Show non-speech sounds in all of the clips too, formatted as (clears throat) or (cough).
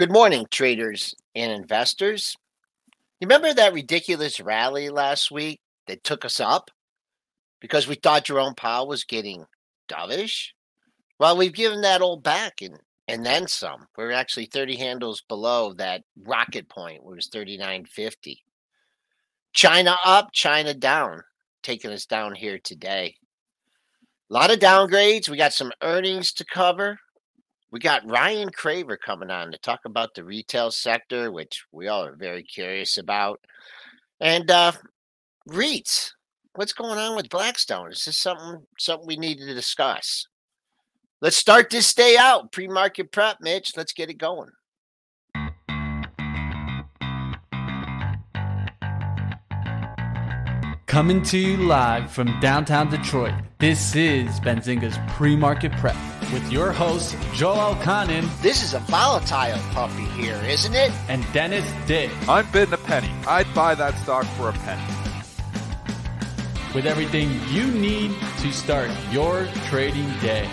Good morning, traders and investors. Remember that ridiculous rally last week that took us up because we thought Jerome Powell was getting dovish? Well, we've given that all back and, and then some. We're actually 30 handles below that rocket point, where it was 39.50. China up, China down, taking us down here today. A lot of downgrades. We got some earnings to cover. We got Ryan Craver coming on to talk about the retail sector, which we all are very curious about. And uh, REITs, what's going on with Blackstone? Is this something something we need to discuss? Let's start this day out. Pre-market prep, Mitch. Let's get it going. Coming to you live from downtown Detroit, this is Benzinga's Pre-Market Prep with your hosts, Joel Elconin This is a volatile puppy here, isn't it? and Dennis Dick. I'm bidding a penny. I'd buy that stock for a penny. with everything you need to start your trading day.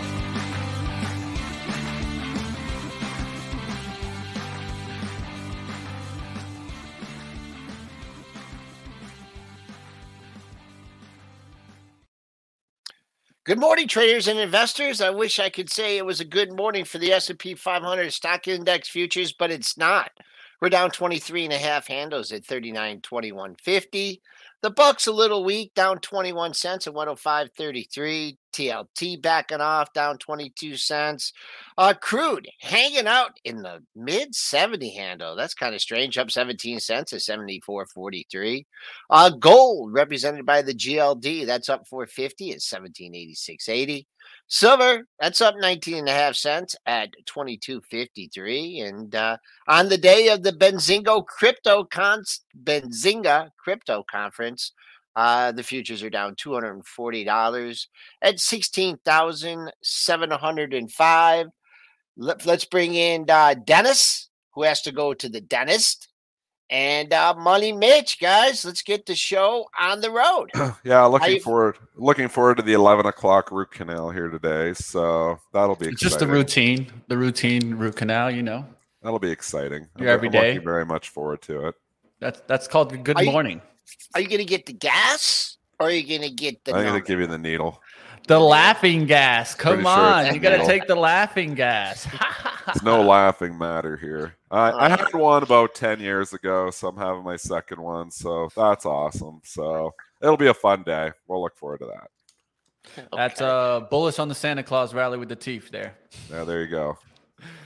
Good morning, traders and investors. I wish I could say it was a good morning for the S&P 500 stock index futures, but it's not. We're down 23 and a half handles at 39.2150. The buck's a little weak, down 21 cents at 105.33. TLT backing off, down 22 cents. Uh, crude hanging out in the mid 70 handle. That's kind of strange, up 17 cents at 74.43. Uh, gold represented by the GLD, that's up 450 at 1786.80. Silver, that's up 19 and a half cents at 22.53. And uh, on the day of the Benzingo Crypto Benzinga Crypto Conference, uh, the futures are down $240 at 16,705. Let, let's bring in uh, Dennis, who has to go to the dentist. And uh, Money Mitch, guys, let's get the show on the road. (laughs) yeah, looking you- forward looking forward to the eleven o'clock root canal here today. So that'll be exciting. just the routine, the routine root canal, you know. That'll be exciting. Your I'm, every I'm day. looking very much forward to it. That's that's called good Are you- morning. Are you going to get the gas or are you going to get the I'm gonna give you the needle. The laughing gas. Come Pretty on. it's You got to take the laughing gas. (laughs) (laughs) It's no laughing matter here. I, I had one about ten years ago, so I'm having my second one. So that's awesome. So it'll be a fun day. We'll look forward to that. That's Okay. uh bullish on the Santa Claus rally with the teeth there. Yeah, there you go.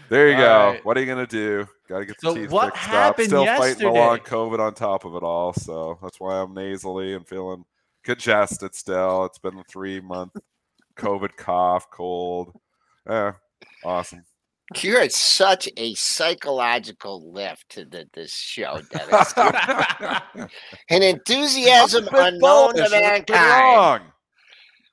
There you All go. right. What are you gonna do? Got to get the So teeth what fixed up. happened Still fighting along yesterday? COVID on top of it all. So that's why I'm nasally and feeling congested. Still, it's been a three month COVID cough, cold. Yeah, awesome. You're such a psychological lift to the, this show, Dennis. (laughs) An enthusiasm I'm a bit unknown to bullish. What's mankind. wrong?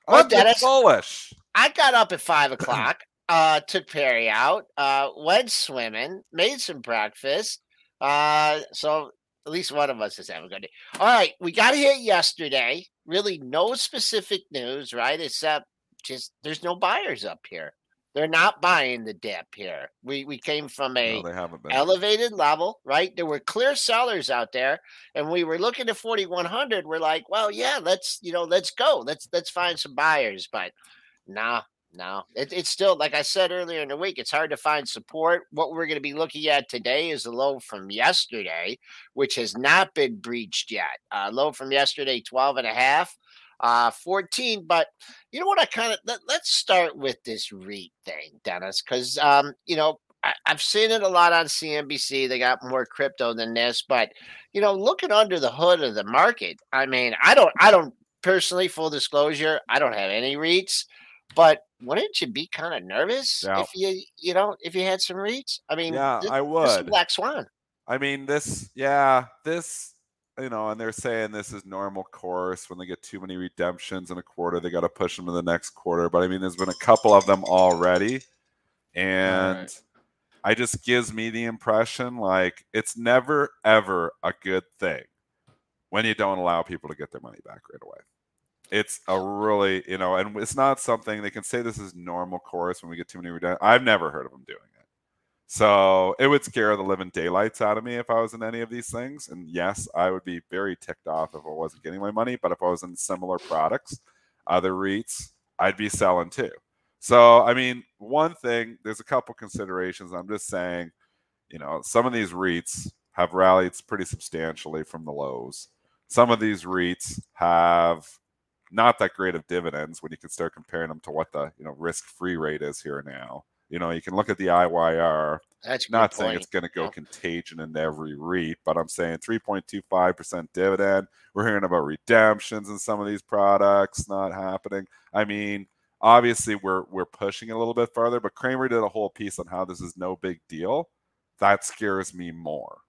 Well, I'm a Dennis- bullish. I got up at five o'clock, uh, took Perry out, uh, went swimming, made some breakfast. Uh, so at least one of us is having a good day. All right, we got here yesterday. Really, no specific news, right? Except just there's no buyers up here. They're not buying the dip here. We we came from a No, they haven't been. elevated level, right? There were clear sellers out there, and we were looking at 4100. We're like, well, yeah, let's you know, let's go, let's let's find some buyers, but nah, no, it, it's still like I said earlier in the week, it's hard to find support. What we're going to be looking at today is the low from yesterday, which has not been breached yet. Uh, low from yesterday, 12 and a half. Uh, 14, but you know what? I kind of let, let's start with this REIT thing, Dennis, because um, you know, I, I've seen it a lot on CNBC. They got more crypto than this, but you know, looking under the hood of the market, I mean, I don't, I don't personally, full disclosure, I don't have any REITs, but wouldn't you be kind of nervous Yeah. if you, you know, if you had some REITs? I mean, Yeah, thi- I this would. Black Swan. I mean, this, yeah, this, you know, and they're saying this is normal course. When they get too many redemptions in a quarter, they got to push them to the next quarter. But I mean, there's been a couple of them already, and Alright. I just gives me the impression like it's never ever a good thing when you don't allow people to get their money back right away. It's a really, you know, and it's not something they can say this is normal course when we get too many redemptions. I've never heard of them doing it. So it would scare the living daylights out of me if I was in any of these things. And yes, I would be very ticked off if I wasn't getting my money. But if I was in similar products, other REITs, I'd be selling too. So, I mean, one thing, there's a couple considerations. I'm just saying, you know, some of these REITs have rallied pretty substantially from the lows. Some of these REITs have not that great of dividends when you can start comparing them to what the you know risk-free rate is here now. You know, you can look at the IYR. That's not saying point. it's going to go contagion into every REIT, but I'm saying 3.25% dividend. We're hearing about redemptions in some of these products not happening. I mean, obviously we're we're pushing it a little bit further, but Cramer did a whole piece on how this is no big deal. That scares me more.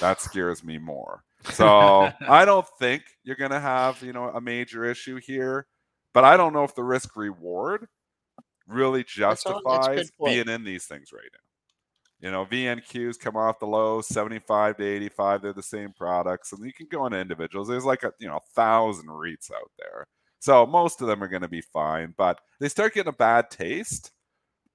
That scares me more. (laughs) So I don't think you're going to have, you know, a major issue here, but I don't know if the risk reward really justifies being in these things right now. You know, VNQs come off the low 75 to 85. They're the same products, and you can go into individuals. There's like a you know a thousand REITs out there, so most of them are going to be fine. But they start getting a bad taste.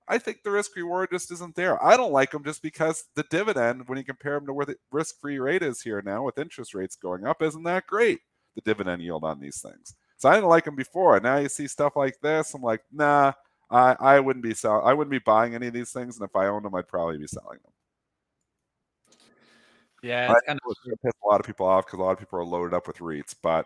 I think the risk reward just isn't there. I don't like them just because the dividend, when you compare them to where the risk free rate is here now, with interest rates going up, isn't that great? The dividend yield on these things. So I didn't like them before. Now you see stuff like this. I'm like, nah, I, I wouldn't be sell- I wouldn't be buying any of these things, and if I owned them, I'd probably be selling them. Yeah, it's kind of piss a lot of people off because a lot of people are loaded up with REITs, but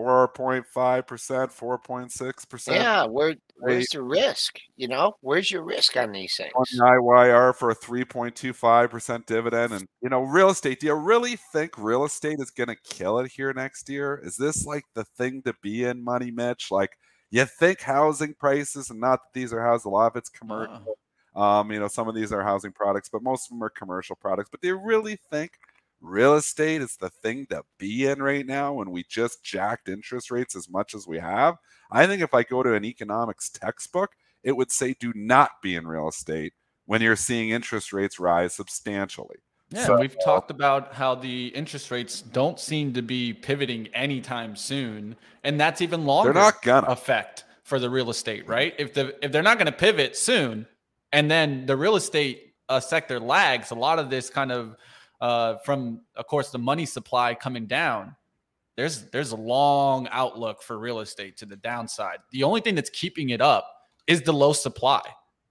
four point five percent, four point six percent. Yeah, where where's the risk? You know, where's your risk on these things? On the IYR for a three point two five percent dividend, and you know, real estate. Do you really think real estate is going to kill it here next year? Is this like the thing to be in, Money Mitch? Like you think housing prices, and not that these are houses, a lot of it's commercial. Uh. Um, you know, some of these are housing products, but most of them are commercial products. But do you really think real estate is the thing to be in right now when we just jacked interest rates as much as we have? I think if I go to an economics textbook, it would say do not be in real estate when you're seeing interest rates rise substantially. Yeah, so, we've talked about how the interest rates don't seem to be pivoting anytime soon, and that's even longer. They're not gonna affect for the real estate, right? If the if they're not going to pivot soon, and then the real estate uh, sector lags, a lot of this kind of uh, from, of course, the money supply coming down. There's there's a long outlook for real estate to the downside. The only thing that's keeping it up is the low supply.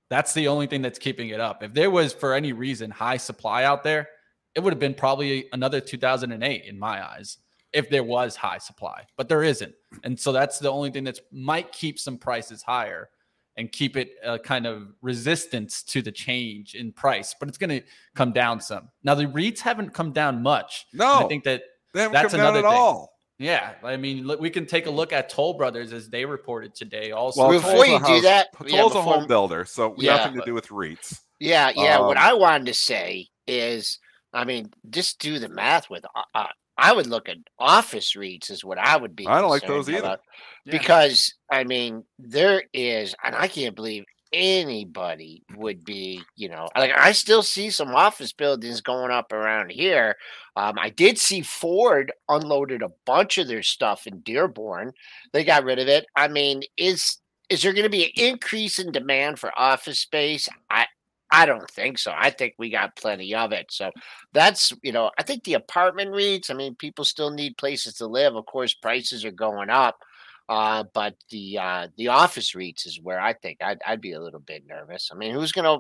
That's the only thing that's keeping it up. If there was, for any reason, high supply out there, it would have been probably another 2008 in my eyes if there was high supply, but there isn't. And so that's the only thing that might keep some prices higher and keep it a kind of resistance to the change in price, but it's going to come down some. Now the REITs haven't come down much. No, I think that that's another thing. All. Yeah, I mean, we can take a look at Toll Brothers as they reported today. Also, well, before you do that, Toll's yeah, before, a home builder, so yeah, nothing to do with REITs. Yeah, yeah. Um, what I wanted to say is, I mean, just do the math with. Uh, uh I would look at office REITs is what I would be. I don't like those either. Yeah. Because I mean, there is, and I can't believe anybody would be, you know, like I still see some office buildings going up around here. Um, I did see Ford unloaded a bunch of their stuff in Dearborn. They got rid of it. I mean, is is there going to be an increase in demand for office space? I I don't think so. I think we got plenty of it. So that's, you know, I think the apartment REITs, I mean, people still need places to live. Of course, prices are going up. Uh, but the uh, the office REITs is where I think I'd, I'd be a little bit nervous. I mean, who's gonna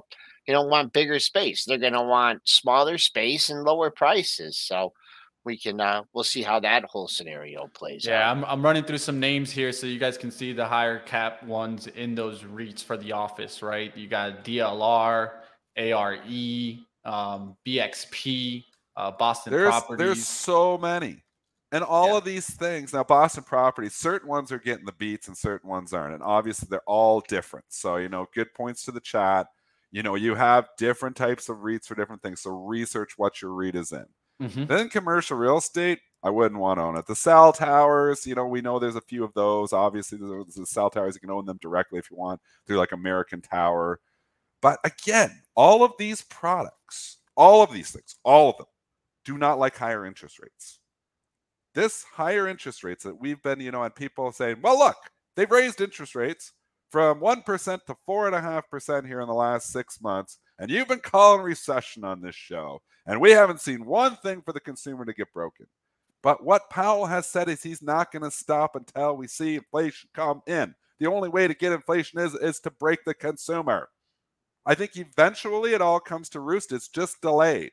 you know want bigger space? They're gonna want smaller space and lower prices. So we can uh, we'll see how that whole scenario plays yeah, out. I'm I'm running through some names here so you guys can see the higher cap ones in those REITs for the office, right? You got DLR, ARE, um, BXP, uh, Boston there's, Properties. There's so many. And all yeah. of these things now, Boston properties, certain ones are getting the beats and certain ones aren't. And obviously, they're all different. So, you know, good points to the chat. You know, you have different types of REITs for different things. So, research what your REIT is in. Mm-hmm. Then, commercial real estate, I wouldn't want to own it. The cell towers, you know, we know there's a few of those. Obviously, there's the cell towers. You can own them directly if you want through like American Tower. But again, all of these products, all of these things, all of them do not like higher interest rates this higher interest rates that we've been, you know, and people saying, well, look, they've raised interest rates from 1% to 4.5% here in the last six months. And you've been calling recession on this show, and we haven't seen one thing for the consumer to get broken. But what Powell has said is he's not going to stop until we see inflation come in. The only way to get inflation is is to break the consumer. I think eventually it all comes to roost. It's just delayed.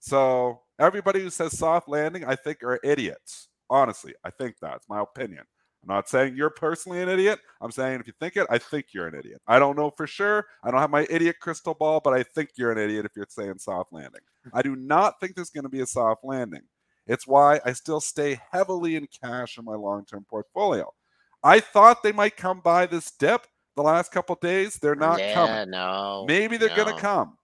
So everybody who says soft landing, I think, are idiots. Honestly, I think that's my opinion. I'm not saying you're personally an idiot. I'm saying if you think it, I think you're an idiot. I don't know for sure. I don't have my idiot crystal ball, but I think you're an idiot if you're saying soft landing. I do not think there's going to be a soft landing. It's why I still stay heavily in cash in my long term portfolio. I thought they might come by this dip the last couple days. They're not yeah, coming. no. Maybe they're going to come.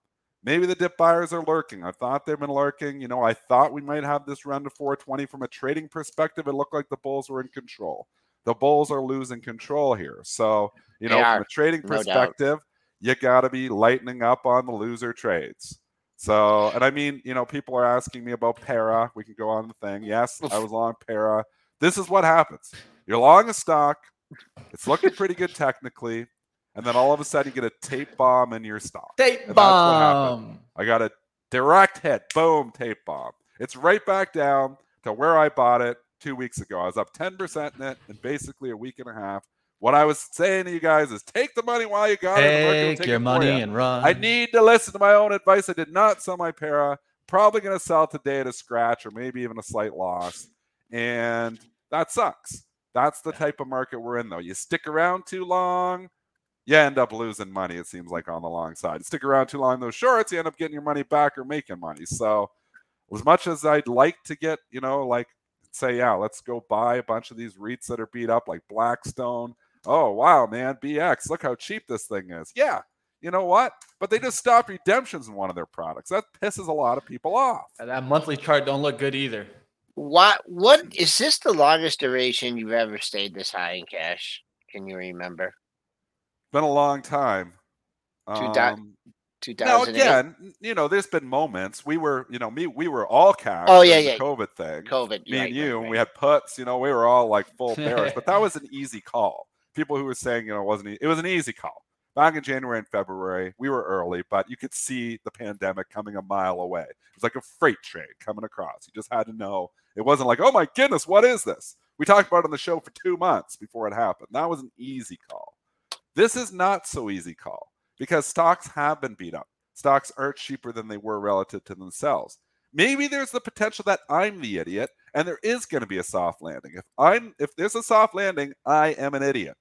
Maybe the dip buyers are lurking. I thought they've been lurking. You know, I thought we might have this run to 420 from a trading perspective. It looked like the Bulls were in control. The Bulls are losing control here. So, you know, are, from a trading no perspective, you got to be lightening up on the loser trades. So, and I mean, you know, people are asking me about para. We can go on the thing. Yes, I was long para. This is what happens. You're long a stock. It's looking pretty good technically, and then all of a sudden you get a tape bomb in your stock. Tape And that's what bomb. I got a direct hit. Boom, tape bomb. It's right back down to where I bought it two weeks ago. I was up 10% in it in basically a week and a half. What I was saying to you guys is take the money while you got it. The will Take take your it money ya. and run. I need to listen to my own advice. I did not sell my para. Probably going to sell today at a scratch or maybe even a slight loss. And that sucks. That's the type of market we're in, though. You stick around too long, you end up losing money, it seems like, on the long side. Stick around too long, those shorts, you end up getting your money back or making money. So, as much as I'd like to get, you know, like, say, yeah, let's go buy a bunch of these REITs that are beat up, like Blackstone. Oh, wow, man, BX, look how cheap this thing is. Yeah, you know what? But they just stopped redemptions in one of their products. That pisses a lot of people off. And that monthly chart don't look good either. What what is this the longest duration you've ever stayed this high in cash? Can you remember? Been a long time. Two Um, Two now again, you know, there's been moments we were, you know, me, we were all cash. Oh, yeah, yeah. COVID thing. COVID. Me right, and you, right, and we had puts. You know, we were all like full bearish, but that (laughs) was an easy call. People who were saying, you know, it wasn't. e- It was an easy call. Back in January and February, we were early, but you could see the pandemic coming a mile away. It was like a freight train coming across. You just had to know. It wasn't like, oh my goodness, what is this? We talked about it on the show for two months before it happened. That was an easy call. This is not so easy call because stocks have been beat up. Stocks are cheaper than they were relative to themselves. Maybe there's the potential that I'm the idiot and there is going to be a soft landing. If I'm if there's a soft landing, I am an idiot.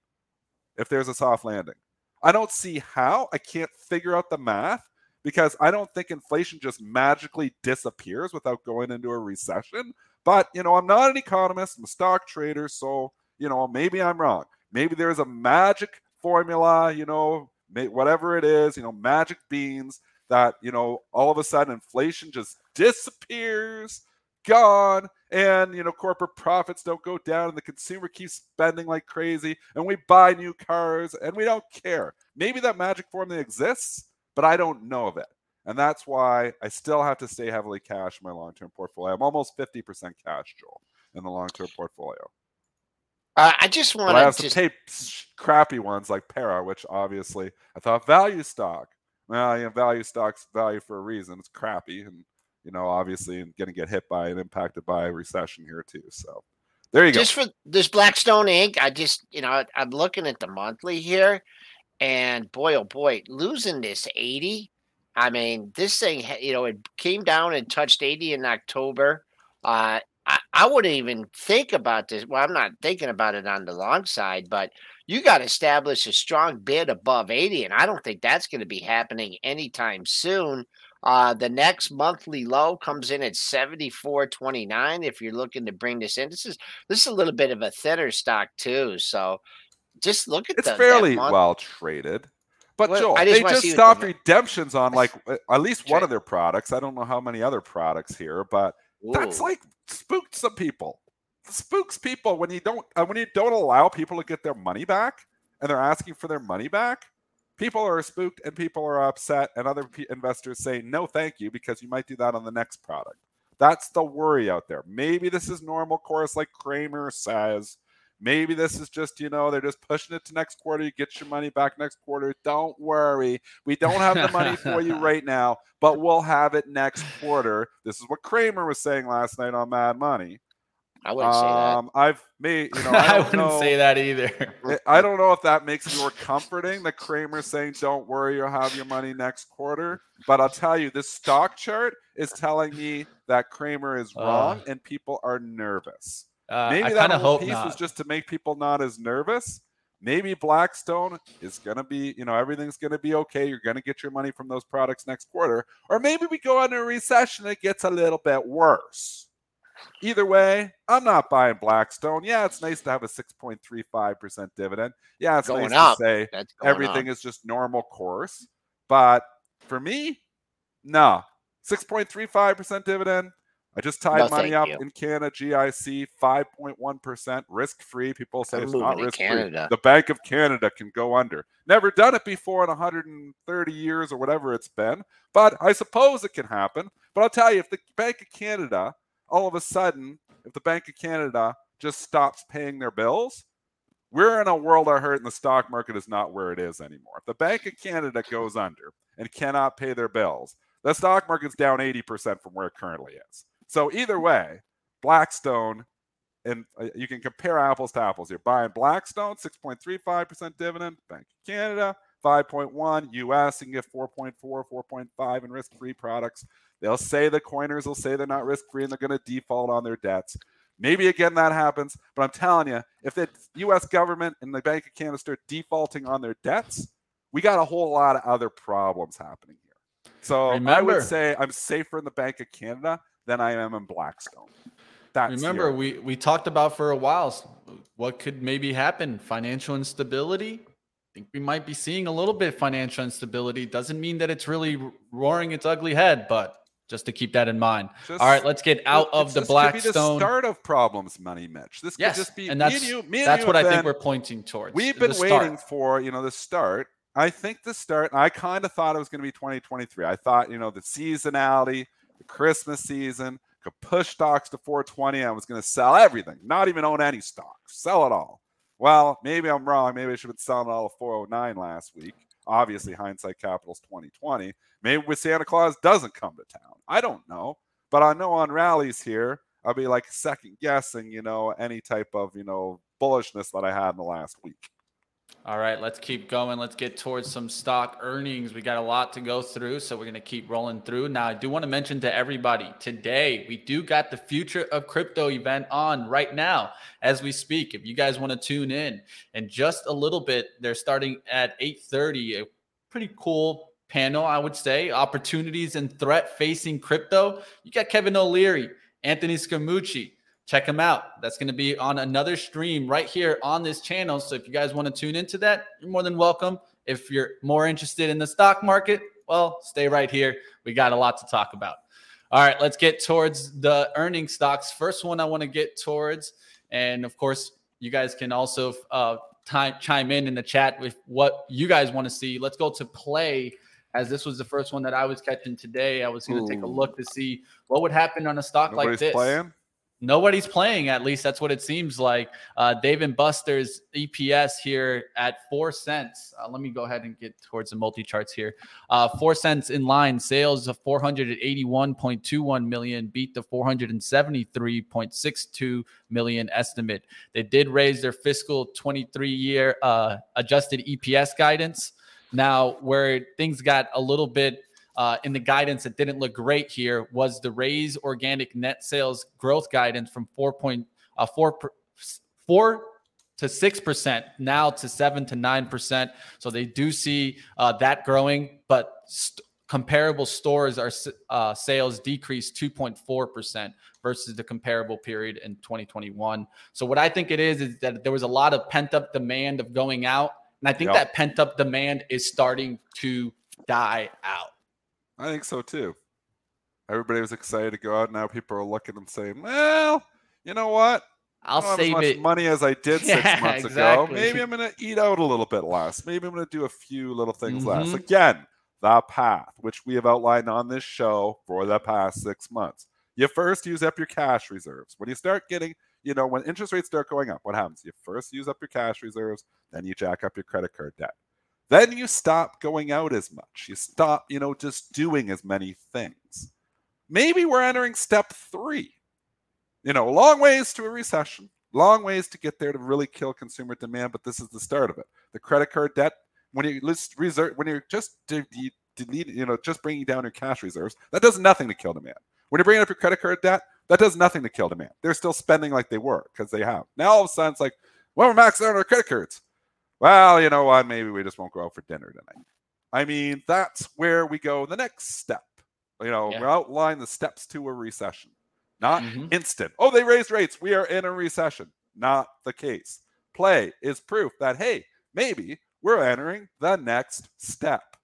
If there's a soft landing. I don't see how. I can't figure out the math because I don't think inflation just magically disappears without going into a recession. But, you know, I'm not an economist, I'm a stock trader, so, you know, maybe I'm wrong. Maybe there's a magic formula, you know, whatever it is, you know, magic beans that, you know, all of a sudden inflation just disappears, gone, and, you know, corporate profits don't go down and the consumer keeps spending like crazy and we buy new cars and we don't care. Maybe that magic formula exists, but I don't know of it. And that's why I still have to stay heavily cash in my long term portfolio. I'm almost 50% cash, Joel, in the long term portfolio. Uh, I just want have to some just tape crappy ones like Para, which obviously I thought value stock. Well, you know, value stock's value for a reason. It's crappy, and you know, obviously, going to get hit by and impacted by a recession here too. So there you go. just for this Blackstone Inc. I just you know I'm looking at the monthly here, and boy oh boy, losing this eighty. I mean, this thing you know it came down and touched eighty in October. Uh, I, wouldn't even think about this. Well, I'm not thinking about it on the long side, but you got to establish a strong bid above 80, and I don't think that's going to be happening anytime soon. Uh, the next monthly low comes in at 74.29. If you're looking to bring this in, this is this is a little bit of a thinner stock too. So just look at it's the, fairly well traded. But Well, Joel, just they just stopped redemptions on like at least one of their products. I don't know how many other products here, but that's like spooked some people. Spooks people when you don't uh, when you don't allow people to get their money back and they're asking for their money back. People are spooked and people are upset, and other pe investors say no, thank you, because you might do that on the next product. That's the worry out there. Maybe this is normal course, like Cramer says. Maybe this is just, you know, they're just pushing it to next quarter. You get your money back next quarter. Don't worry. We don't have the money for you (laughs) right now, but we'll have it next quarter. This is what Cramer was saying last night on Mad Money. I wouldn't say that. Um, I've made, you know, (laughs) I, I, wouldn't know, say that either. I don't know if that makes more comforting that Cramer's saying, don't worry, you'll have your money next quarter. But I'll tell you, this stock chart is telling me that Kramer is wrong Uh, and people are nervous. Uh, Maybe I that kind of whole hope piece not. was just to make people not as nervous. Maybe Blackstone is going to be, you know, everything's going to be okay. You're going to get your money from those products next quarter. Or maybe we go into a recession and it gets a little bit worse. Either way, I'm not buying Blackstone. Yeah, it's nice to have a 6.35% dividend. Yeah, it's Going nice up. to say everything up. is just normal course. But for me, no. 6.35% dividend. I just tied No, money up you. in Canada GIC, 5.1% risk free. People say I'm it's not risk free. The Bank of Canada can go under. Never done it before in 130 years or whatever it's been, but I suppose it can happen. But I'll tell you, if the Bank of Canada, all of a sudden, if the Bank of Canada just stops paying their bills, we're in a world I heard and the stock market is not where it is anymore. If the Bank of Canada goes under and cannot pay their bills, the stock market's down 80% from where it currently is. So either way, Blackstone, and uh, you can compare apples to apples. You're buying Blackstone, 6.35% dividend, Bank of Canada, 5.1 US, you can get 4.4, 4.5 in risk-free products. They'll say the coiners will say they're not risk-free and they're going to default on their debts. Maybe again that happens, but I'm telling you, if the U.S. government and the Bank of Canada start defaulting on their debts, we got a whole lot of other problems happening here. So I would say I'm safer in the Bank of Canada than I am in Blackstone. That's Remember, your- we we talked about for a while what could maybe happen. Financial instability. I think we might be seeing a little bit financial instability. Doesn't mean that it's really roaring its ugly head, but just to keep that in mind. just- All right, let's get out Well, of the this could be the Blackstone. start of problems, money, Mitch. This Yes, could just be and me that's you. Me and that's what I think we're pointing towards. We've been start. waiting for, you know, the start. I think the start, I kind of thought it was going to be 2023. I thought, you know, the seasonality, the Christmas season could push stocks to 420. I was going to sell everything, not even own any stocks, sell it all. Well, maybe I'm wrong. Maybe I should have been selling all of 409 last week. Obviously, hindsight capital's 2020. Maybe with Santa Claus doesn't come to town. I don't know. But I know on rallies here, I'll be like second guessing, you know, any type of, you know, bullishness that I had in the last week. All right, let's keep going. Let's get towards some stock earnings. We got a lot to go through, so we're going to keep rolling through. Now, I do want to mention to everybody today, we do got the Future of Crypto event on right now as we speak. If you guys want to tune in, and just a little bit, they're starting at 8:30. A pretty cool panel, I would say. Opportunities and threat facing crypto. You got Kevin O'Leary, Anthony Scaramucci. Check them out. That's going to be on another stream right here on this channel. So if you guys want to tune into that, you're more than welcome. If you're more interested in the stock market, well, stay right here. We got a lot to talk about. All right, let's get towards the earning stocks. First one I want to get towards, and of course, you guys can also uh, time, chime in in the chat with what you guys want to see. Let's go to play. As this was the first one that I was catching today, I was going to take a look to see what would happen on a stock like this. playing. Nobody's playing, at least that's what it seems like. Uh, Dave and Buster's EPS here at four cents. Uh, let me go ahead and get towards the multi charts here. Uh, four cents in line. Sales of 481.21 million beat the 473.62 million estimate. They did raise their fiscal 23 year uh, adjusted EPS guidance. Now, where things got a little bit uh, in the guidance that didn't look great here was the raise organic net sales growth guidance from 4.4 uh, 4 per- 4 to 6% now to 7 to 9%. So they do see uh, that growing, but st- comparable stores are uh, sales decreased 2.4% versus the comparable period in 2021. So what I think it is is that there was a lot of pent up demand of going out, and I think Yep. that pent up demand is starting to die out. I think so too. Everybody was excited to go out. Now people are looking and saying, "Well, you know what? I'll I save as much it. money as I did (laughs) six Yeah, months exactly. ago. Maybe I'm going to eat out a little bit less. Maybe I'm going to do a few little things less. Mhm. Again, the path, which we have outlined on this show for the past six months. You first use up your cash reserves. When you start getting you know, when interest rates start going up, what happens? You first use up your cash reserves, then you jack up your credit card debt. Then you stop going out as much. You stop, you know, just doing as many things. Maybe we're entering step three. You know, long ways to a recession, long ways to get there to really kill consumer demand, but this is the start of it. The credit card debt, when you list reserve, when you're just delete, you know, just bringing down your cash reserves, that does nothing to kill demand. When you're bringing up your credit card debt, that does nothing to kill demand. They're still spending like they were because they have. Now all of a sudden it's like, well, we're maxing out our credit cards. Well, you know what? Maybe we just won't go out for dinner tonight. I mean, that's where we go the next step. You know, Yeah. we outline the steps to a recession, not Mhm. instant. Oh, they raised rates. We are in a recession. Not the case. Play is proof that, hey, maybe we're entering the next step.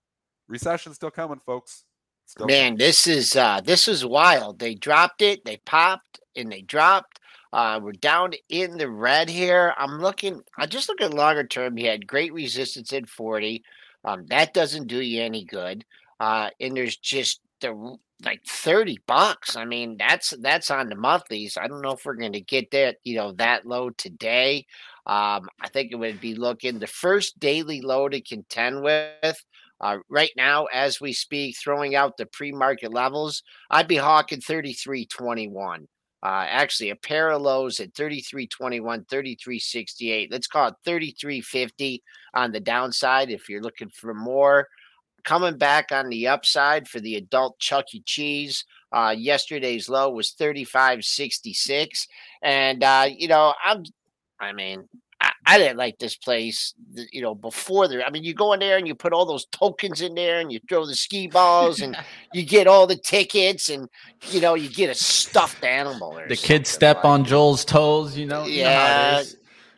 Recession still coming, folks. Still Man, this is uh this is wild. They dropped it, they popped, and they dropped. Uh we're down in the red here. I'm looking I just look at longer term. You had great resistance at 40. Um, that doesn't do you any good. Uh, and there's just the like 30 bucks. I mean, that's that's on the monthlies. I don't know if we're going to get that, you know, that low today. Um, I think it would be looking the first daily low to contend with. Uh, right now, as we speak, throwing out the pre-market levels, I'd be hawking 33.21. Uh, actually, a pair of lows at 33.21, 33.68. Let's call it 33.50 on the downside if you're looking for more. Coming back on the upside for the adult Chuck E. Cheese. Uh, yesterday's low was 35.66. And, uh, you know, I'm, I mean, I, I didn't like this place, you know, before there. I mean, you go in there and you put all those tokens in there and you throw the ski balls and (laughs) you get all the tickets and, you know, you get a stuffed animal. Or The kids step like- on Joel's toes, you know. you know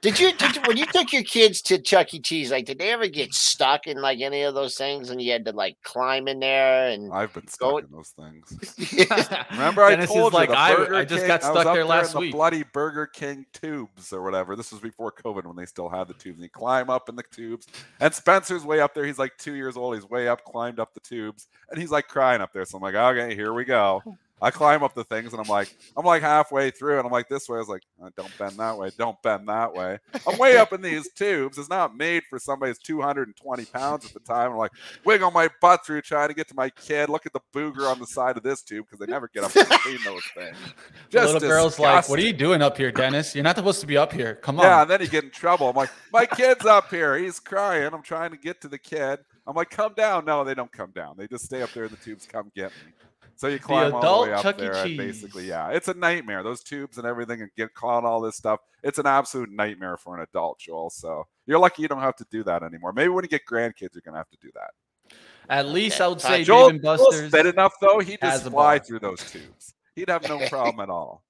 how it Yeah. is. Did you, did you when you (laughs) took your kids to Chuck E. Cheese? Like, did they ever get stuck in like any of those things, and you had to like climb in there and? I've been stuck Go- in those things. (laughs) Remember, I Dennis told like, you the I- I just King- got I was stuck up there last in the. Bloody Burger King tubes or whatever. This was before COVID when they still had the tubes. And you climb up in the tubes, and Spencer's way up there. He's like two years old. He's way up, climbed up the tubes, and he's like crying up there. So I'm like, okay, here we go. Oh. I climb up the things, and I'm like, I'm like halfway through, and I'm like this way. I was like, "Uh, don't bend that way, don't bend that way. I'm way up in these tubes. It's not made for somebody who's 220 pounds at the time. I'm like wiggle my butt through trying to get to my kid. Look at the booger on the side of this tube because they never get up to clean those things. The (laughs) Just little girl's like, "What are you doing up here, Dennis? You're not supposed to be up here. Come on." Yeah, and then you get in trouble. I'm like, my kid's up here. He's crying. I'm trying to get to the kid. I'm like, come down. No, they don't come down. They just stay up there in the tubes. Come get me. So you climb all the adult way up Chuck E. there, and basically, yeah, it's a nightmare. Those tubes and everything, and get caught all this stuff. It's an absolute nightmare for an adult, Joel. So you're lucky you don't have to do that anymore. Maybe when you get grandkids, you're gonna have to do that. At least I would say Joel, Dave and Joel's Buster's. fit enough though. He'd just fly through those tubes. He'd have no (laughs) problem at all.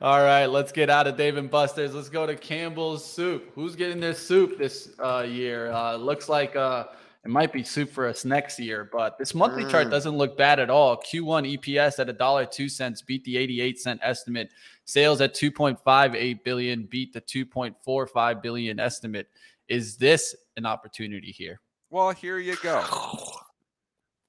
All right, let's get out of Dave and Buster's. Let's go to Campbell's Soup. Who's getting their soup this uh, year? Uh, looks like uh, it might be soup for us next year, but this monthly chart Mm. doesn't look bad at all. Q1 EPS at a dollar two cents beat the 88 cent estimate. Sales at 2.58 billion beat the 2.45 billion estimate. Is this an opportunity here? Well, here you go.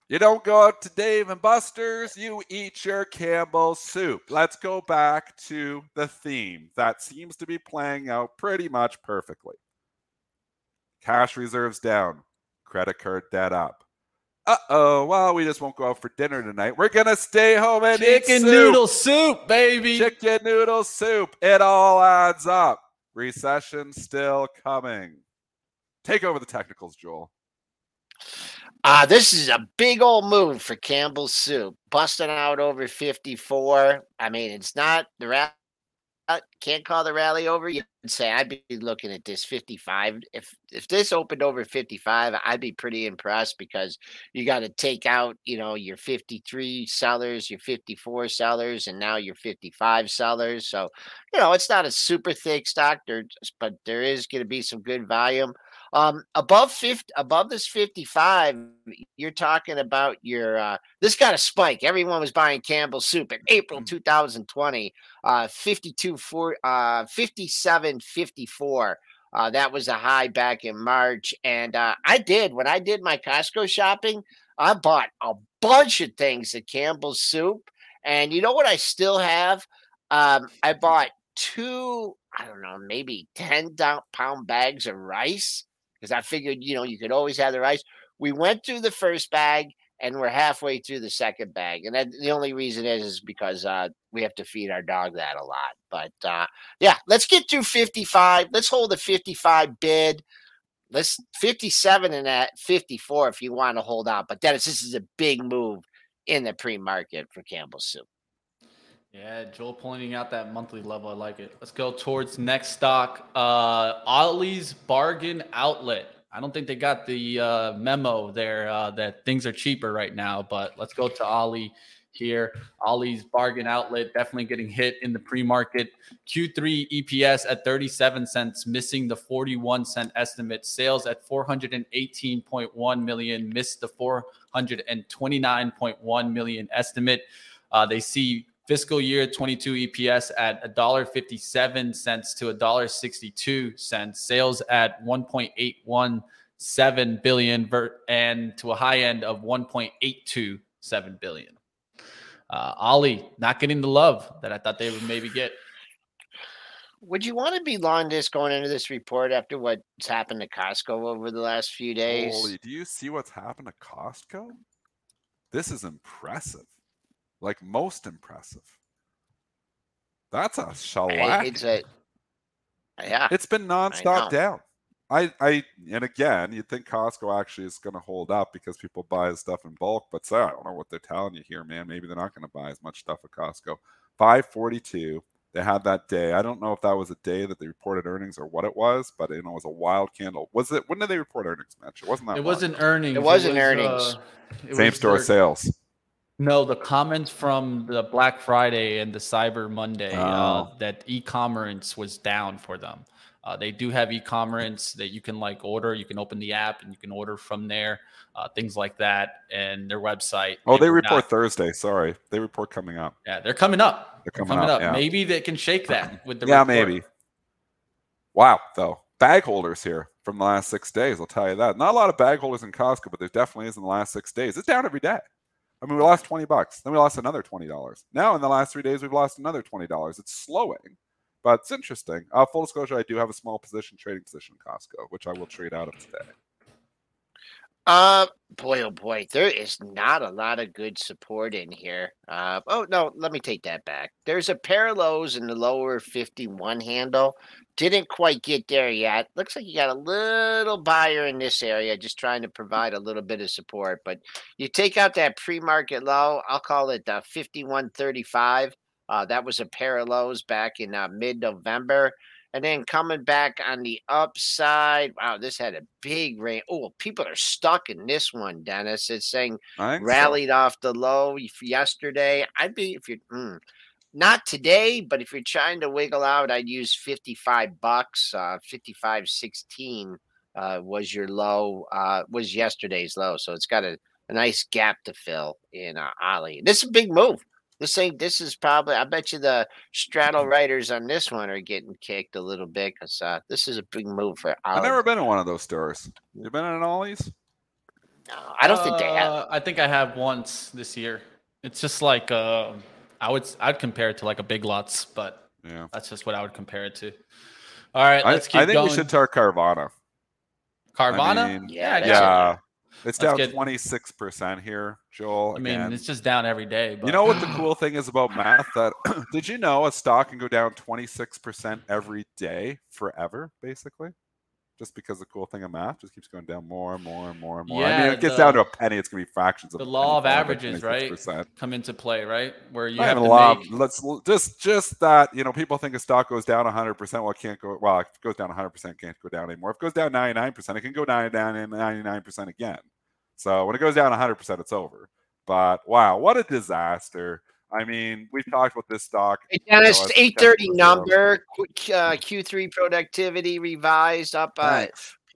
You don't go out to Dave and Buster's, you eat your Campbell's soup. Let's go back to the theme that seems to be playing out pretty much perfectly. Cash reserves down, credit card debt up. Uh oh, well, we just won't go out for dinner tonight. We're going to stay home and eat Chicken soup. noodle soup, baby. Chicken noodle soup. It all adds up. Recession still coming. Take over the technicals, Joel. Uh, this is a big old move for Campbell's Soup, busting out over 54. I mean, it's not the rally. Can't call the rally over. You'd say I'd be looking at this 55. If if this opened over 55, I'd be pretty impressed because you got to take out, you know, your 53 sellers, your 54 sellers, and now your 55 sellers. So, you know, it's not a super thick stock, there, but there is going to be some good volume. Um, above 50, above this 55, you're talking about your uh this got a spike. Everyone was buying Campbell's soup in April 2020, uh 52 4 uh 57 54. Uh, that was a high back in March. And uh, I did when I did my Costco shopping, I bought a bunch of things at Campbell's soup. And you know what I still have? Um, I bought two, I don't know, maybe 10 pound bags of rice because I figured, you know, you could always have the rice. We went through the first bag and we're halfway through the second bag. And that, the only reason is, is because uh, we have to feed our dog that a lot. But uh, yeah, let's get through 55. Let's hold a 55 bid. Let's 57 and at 54 if you want to hold out. But Dennis, this is a big move in the pre market for Campbell Soup. Yeah, Joel pointing out that monthly level. I like it. Let's go towards next stock. Uh, Ollie's Bargain Outlet. I don't think they got the uh, memo there uh, that things are cheaper right now, but let's go to Ollie here. Ollie's Bargain Outlet definitely getting hit in the pre market. Q3 EPS at 37 cents, missing the 41 cent estimate. Sales at 418.1 million, missed the 429.1 million estimate. Uh, they see fiscal year 22 EPS at $1.57 to $1.62, sales at 1.817 billion and to a high end of 1.827 billion. Uh, Ollie not getting the love that I thought they would maybe get. Would you want to be long this going into this report after what's happened to Costco over the last few days? Holy, do you see what's happened to Costco? This is impressive like most impressive. That's a shellac. It's a yeah. It's been nonstop down. I, I, and again, you'd think Costco actually is going to hold up because people buy stuff in bulk, but so I don't know what they're telling you here, man. Maybe they're not going to buy as much stuff at Costco. 542. They had that day. I don't know if that was a day that they reported earnings or what it was, but you know, it was a wild candle. Was it? When did they report earnings, Mitch? It wasn't that. It wasn't earnings. It wasn't it was, earnings. Uh, Same store their, sales. No, the comments from the Black Friday and the Cyber Monday uh, oh. uh, that e-commerce was down for them. Uh, they do have e-commerce that you can like order. You can open the app and you can order from there, uh, things like that, and their website. Oh, they, they report not, Thursday. Sorry, they report coming up. Yeah, they're coming up. They're coming, they're coming up. up. Yeah. Maybe they can shake that (clears throat) with the. yeah, report. maybe. Wow, though bag holders here from the last six days. I'll tell you that. Not a lot of bag holders in Costco, but there definitely is in the last six days. It's down every day. I mean, we lost 20 bucks. Then we lost another $20. Now, in the last three days, we've lost another $20. It's slowing, but it's interesting. Uh, full disclosure, I do have a small position, trading position in Costco, which I will trade out of today. Uh, boy, oh boy, there is not a lot of good support in here. Uh, oh no, let me take that back. There's a pair of lows in the lower 51 handle. Didn't quite get there yet. Looks like you got a little buyer in this area, just trying to provide a little bit of support. But you take out that pre-market low. I'll call it uh, 51.35. Uh, that was a pair of lows back in uh, mid-November. And then coming back on the upside, wow, this had a big rain. Oh, people are stuck in this one, Dennis. It's saying rallied so. off the low yesterday. I'd be if you mm, not today, but if you're trying to wiggle out, I'd use 55 bucks. Uh, 55 16 uh, was your low, uh, was yesterday's low. So it's got a, a nice gap to fill in uh, Ollie. This is a big move. This ain't. This is probably. I bet you the straddle mm-hmm. riders on this one are getting kicked a little bit because uh, this is a big move for. I've never been in one of those stores. You've been in Ollie's? No, I don't uh, think they have. Uh, I think I have once this year. It's just like uh, I would. I'd compare it to like a Big Lots, but yeah, that's just what I would compare it to. All right, let's I, keep. I think going. we should start Carvana. Carvana? I mean, yeah, yeah. It's down twenty six percent here, Joel. I mean, it's just down every day. But... You know what the cool thing is about math? That (clears throat) did you know a stock can go down twenty six percent every day forever, basically? Just because the cool thing of math just keeps going down more and more and more and more. Yeah, I mean, it gets the, down to a penny. It's gonna be fractions of the law of averages, right? Come into play, right? Where you Not have to law. Make... Let's just just that you know people think a stock goes down 100. percent Well, it can't go. Well, if it goes down 100, percent can't go down anymore. If it goes down 99 percent, it can go down down 99 percent again. So when it goes down 100%, it's over. But wow, what a disaster. I mean, we've talked about this stock. Yeah, it's know, 830 number, uh, Q3 productivity revised up uh,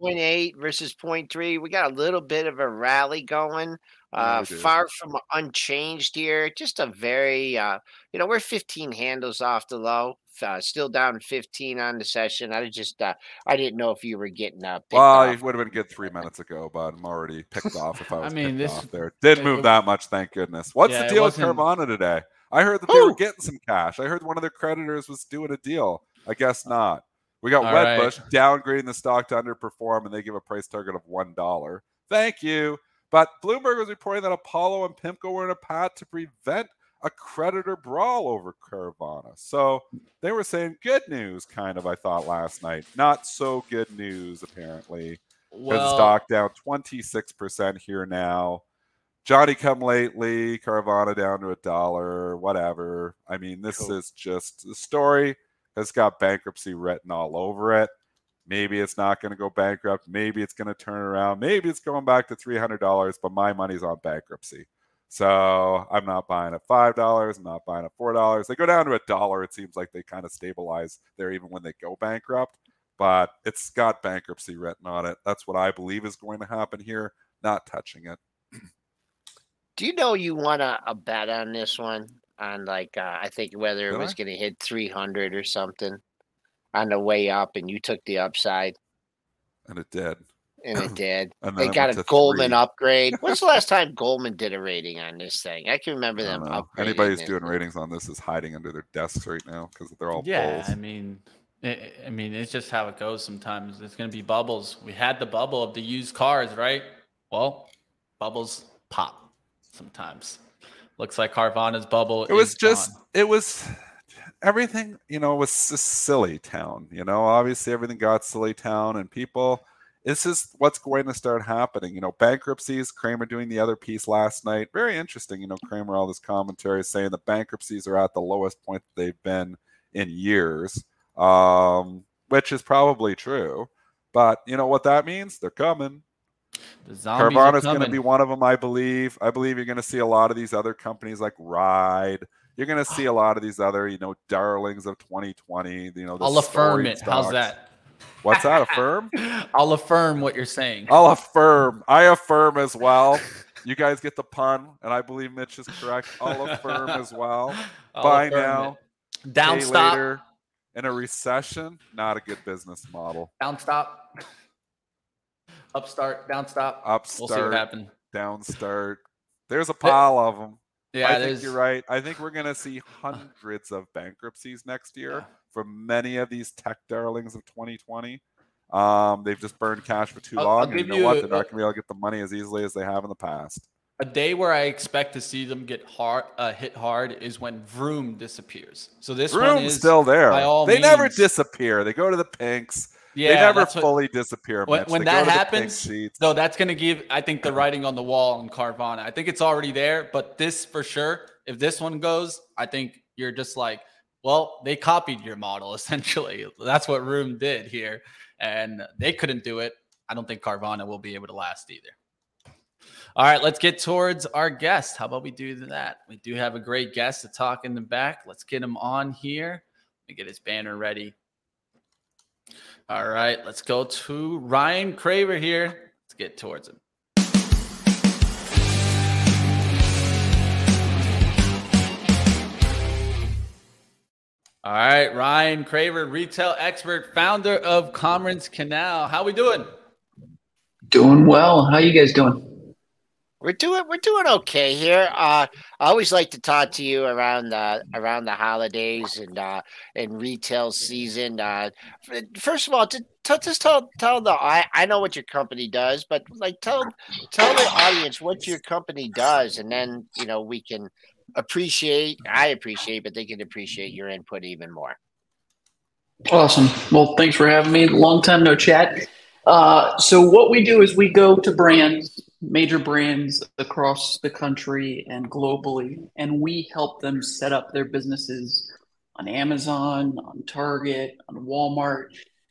0.8 versus 0.3. We got a little bit of a rally going. Uh, yeah, far from unchanged here. Just a very, uh, you know, we're 15 handles off the low uh, still down 15 on the session. I just, uh, I didn't know if you were getting up. Uh, well, off. it would have been good three minutes ago, but I'm already picked off if I was I mean, this, off there. Didn't move that much, thank goodness. What's yeah, the deal with Carvana today? I heard that they were getting some cash. I heard one of their creditors was doing a deal. I guess not. We got All Wedbush right. downgrading the stock to underperform, and they give a price target of one dollar. Thank you. But Bloomberg was reporting that Apollo and Pimco were in a path to prevent a creditor brawl over Carvana. So they were saying good news, kind of. I thought last night, not so good news apparently. Because Well, stock down 26% here now. Johnny come lately, Carvana down to a dollar, whatever. I mean, this Cool. is just the story has got bankruptcy written all over it. Maybe it's not going to go bankrupt. Maybe it's going to turn around. Maybe it's going back to $300, but my money's on bankruptcy. So I'm not buying at $5. I'm not buying at $4. They go down to a dollar. It seems like they kind of stabilize there even when they go bankrupt but it's got bankruptcy written on it. That's what I believe is going to happen here. Not touching it. Do you know you want a, a bet on this one? On like, uh, I think whether it was going to hit 300 or something on the way up, and you took the upside, And it did. And it (clears throat) did. And They it got a to Goldman three. upgrade. When's the last (laughs) time Goldman did a rating on this thing? I can remember I them. don't know. Anybody who's doing ratings on this is hiding under their desks right now because they're all yeah, bulls. I mean, I I mean, it's just how it goes sometimes. It's going to be bubbles. We had the bubble of the used cars, right? Well, bubbles pop sometimes. Looks like Carvana's bubble. it was is just gone. it was everything you know it was just silly town you know obviously everything got silly town and people this is what's going to start happening you know bankruptcies Cramer doing the other piece last night very interesting you know Cramer all this commentary saying that bankruptcies are at the lowest point that they've been in years um, which is probably true but you know what that means they're coming the are Carvana's going to be one of them, I believe. I believe you're going to see a lot of these other companies like Ride. You're going to see a lot of these other, you know, darlings of 2020. You know, the I'll affirm it. How's that? What's that? Affirm? (laughs) I'll affirm what you're saying. I'll affirm. I affirm as well. You guys get the pun, and I believe Mitch is correct. I'll affirm as well. (laughs) I'll Buy now, it. Down stop. later. In a recession, not a good business model. Down stop. Upstart. Down stop. Upstart, We'll see what happens. downstart. There's a pile of them. Yeah, I think you're right. I think we're going to see hundreds of bankruptcies next year from many of these tech darlings of 2020. Um, they've just burned cash for too I'll- I'll long. and you know you what? They're not going to be able to get the money as easily as they have in the past. A day where I expect to see them get hard, uh, hit hard is when Vroom disappears. So this one is still there. by all they never disappear. They go to the pinks. yeah. they never that's what- fully disappear. when, when that to the pink happens, no, that's going to give I think the writing on the wall on Carvana. I think it's already there, but this for sure. If this one goes, I think you're just like, well, they copied your model (laughs) essentially. That's what Vroom did here, and they couldn't do it. I don't think Carvana will be able to last either. All right, let's get towards our guest. How about we do that? We do have a great guest to talk in the back. Let's get him on here. Let me get his banner ready. All right, let's go to Ryan Craver here. Let's get towards him. All right, Ryan Craver, retail expert, founder of Commerce Canal. How we doing? Doing well. How you guys doing? We're doing we're doing okay here. Uh, I always like to talk to you around the around the holidays and uh, and retail season. Uh, first of all, to, to, just tell tell the I, I know what your company does, but like tell tell the audience what your company does, and then you know we can appreciate. I appreciate, but they can appreciate your input even more. Awesome. Well, thanks for having me. Long time no chat. Uh, so what we do is we go to brands, major brands across the country and globally, and we help them set up their businesses on Amazon, on Target, on Walmart.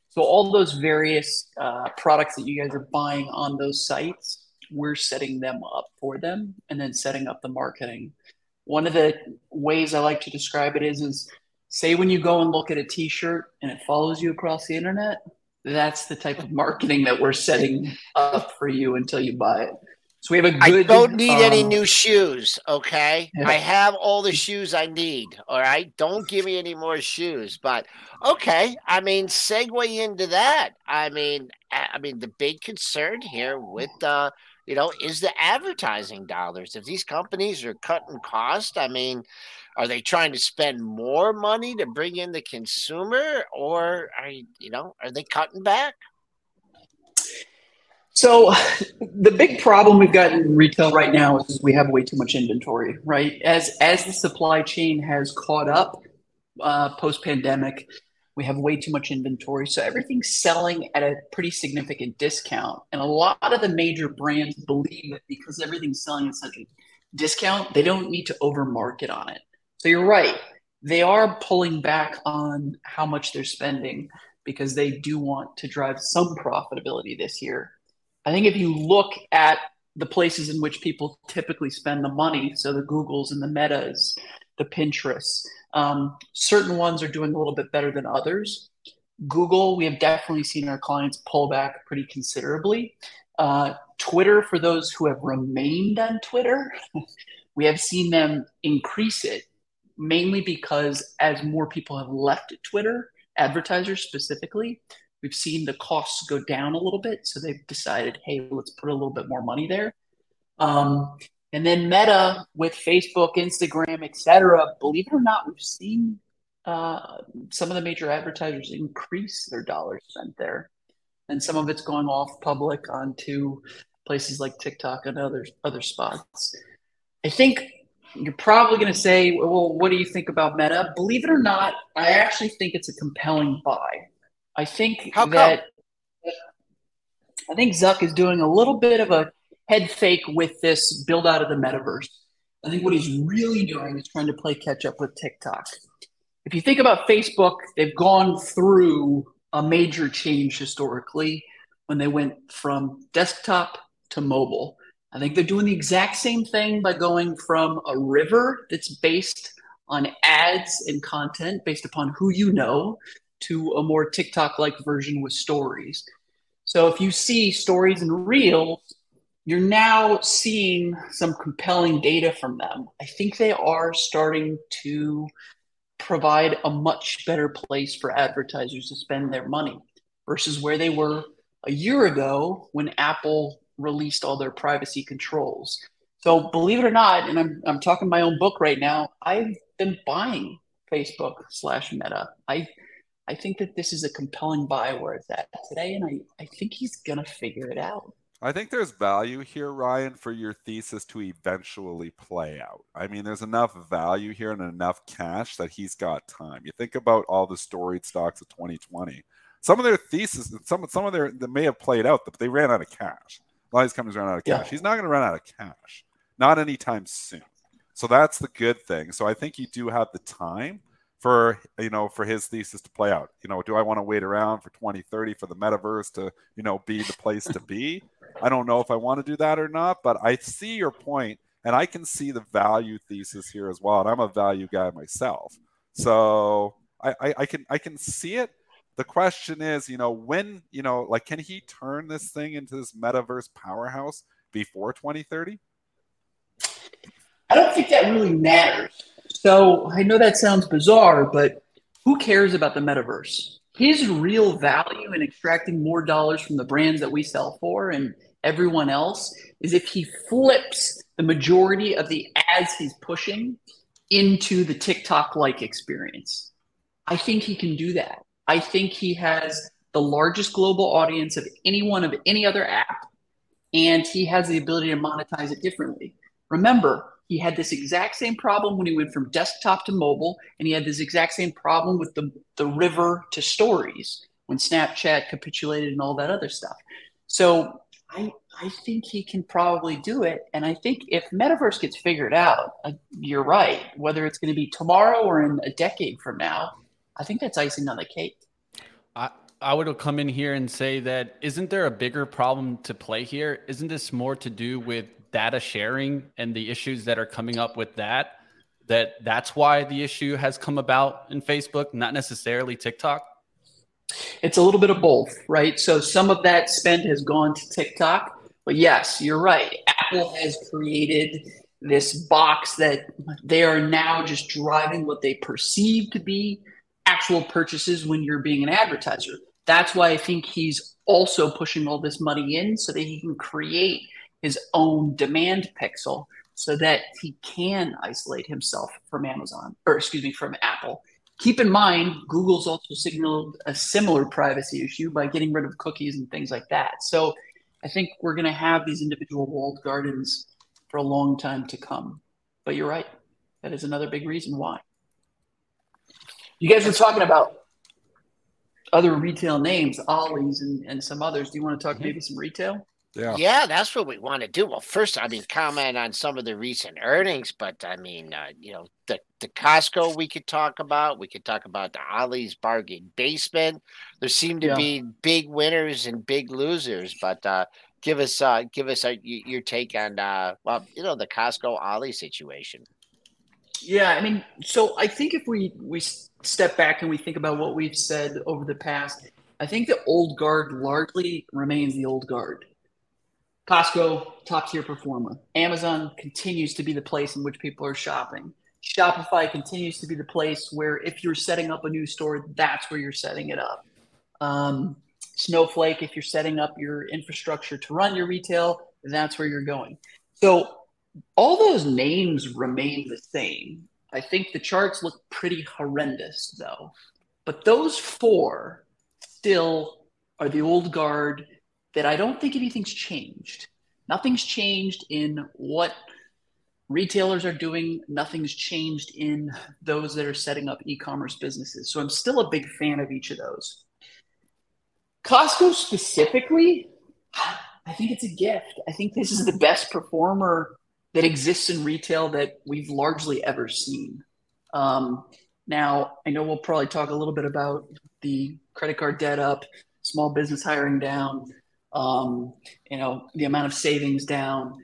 So all those various uh, products that you guys are buying on those sites, we're setting them up for them and then setting up the marketing. One of the ways I like to describe it is, is say when you go and look at a t-shirt and it follows you across the internet, that's the type of marketing that we're setting up for you until you buy it. So we have a good. I don't need any um, new shoes, okay? Yeah. I have all the shoes I need, all right? Don't give me any more shoes. But okay, I mean, segue into that. I mean, I I mean, the big concern here with uh, you know, is the advertising dollars. If these companies are cutting cost, I mean, are they trying to spend more money to bring in the consumer, or are you know, are they cutting back? So (sighs) the big problem we've got in retail right now is we have way too much inventory, right? As as the supply chain has caught up uh, post pandemic, we have way too much inventory. So everything's selling at a pretty significant discount. And a lot of the major brands believe that because everything's selling at such a discount, they don't need to overmarket on it. So you're right. They are pulling back on how much they're spending because they do want to drive some profitability this year. I think if you look at the places in which people typically spend the money, so the Googles and the Metas, the Pinterests, um, certain ones are doing a little bit better than others. Google, we have definitely seen our clients pull back pretty considerably. Uh, Twitter, for those who have remained on Twitter, (laughs) we have seen them increase it mainly because as more people have left Twitter, advertisers specifically, we've seen the costs go down a little bit. So they've decided, hey, let's put a little bit more money there. Um, and then Meta with Facebook, Instagram, etc. Believe it or not, we've seen uh, some of the major advertisers increase their dollars spent there, and some of it's going off public onto places like TikTok and other other spots. I think you're probably going to say, "Well, what do you think about Meta?" Believe it or not, I actually think it's a compelling buy. I think How that I think Zuck is doing a little bit of a head fake with this build out of the metaverse. I think what he's really doing is trying to play catch up with TikTok. If you think about Facebook, they've gone through a major change historically when they went from desktop to mobile. I think they're doing the exact same thing by going from a river that's based on ads and content based upon who you know to a more TikTok like version with stories. So if you see stories and reels, you're now seeing some compelling data from them. I think they are starting to provide a much better place for advertisers to spend their money versus where they were a year ago when Apple released all their privacy controls. So believe it or not, and I'm, I'm talking my own book right now, I've been buying Facebook slash Meta. I I think that this is a compelling buy where it's at today, and I, I think he's gonna figure it out. I think there's value here, Ryan, for your thesis to eventually play out. I mean, there's enough value here and enough cash that he's got time. You think about all the storied stocks of 2020. Some of their thesis, some some of their that may have played out, but they ran out of cash. A lot of these companies ran out of cash. Yeah. He's not going to run out of cash, not anytime soon. So that's the good thing. So I think you do have the time for you know for his thesis to play out you know do i want to wait around for 2030 for the metaverse to you know be the place to be i don't know if i want to do that or not but i see your point and i can see the value thesis here as well and i'm a value guy myself. So i i, I can i can see it. The question is you know when you know like can he turn this thing into this metaverse powerhouse before 2030 i don't think that really matters. So I know that sounds bizarre, but who cares about the metaverse? His real value in extracting more dollars from the brands that we sell for and everyone else is if he flips the majority of the ads he's pushing into the TikTok like experience. I think he can do that. I think he has the largest global audience of anyone of any other app, and he has the ability to monetize it differently. Remember, he had this exact same problem when he went from desktop to mobile, and he had this exact same problem with the, the river to stories when Snapchat capitulated and all that other stuff. So I I think he can probably do it, and I think if Metaverse gets figured out, uh, you're right. Whether it's going to be tomorrow or in a decade from now, I think that's icing on the cake. I I would come in here and say that isn't there a bigger problem to play here? Isn't this more to do with data sharing and the issues that are coming up with that that that's why the issue has come about in Facebook, not necessarily TikTok? It's a little bit of both, right? So some of that spend has gone to TikTok, but yes, you're right. Apple has created this box that they are now just driving what they perceive to be actual purchases when you're being an advertiser. That's why I think he's also pushing all this money in so that he can create his own demand pixel so that he can isolate himself from Amazon or excuse me from Apple. Keep in mind, Google's also signaled a similar privacy issue by getting rid of cookies and things like that. So I think we're going to have these individual walled gardens for a long time to come. But you're right. That is another big reason why. You guys were talking about other retail names, Ollie's and, and some others. Do you want to talk mm-hmm. maybe some retail? Yeah. Yeah, that's what we want to do. Well, first, I mean, comment on some of the recent earnings, but I mean, uh, you know, the, the Costco we could talk about. We could talk about the Ollie's bargain basement. There seem to yeah. be big winners and big losers, but uh, give us uh, give us a, your take on uh, well, you know, the Costco Ollie situation. Yeah, I mean, so I think if we we step back and we think about what we've said over the past, I think the old guard largely remains the old guard. Costco, top tier performer. Amazon continues to be the place in which people are shopping. Shopify continues to be the place where if you're setting up a new store, that's where you're setting it up. Um, Snowflake, if you're setting up your infrastructure to run your retail, that's where you're going. So all those names remain the same. I think the charts look pretty horrendous though. But those four still are the old guard that I don't think anything's changed. Nothing's changed in what retailers are doing. Nothing's changed in those that are setting up e commerce businesses. So I'm still a big fan of each of those. Costco specifically, I think it's a gift. I think this is the best performer that exists in retail that we've largely ever seen. Um, now, I know we'll probably talk a little bit about the credit card debt up, small business hiring down um, you know, the amount of savings down.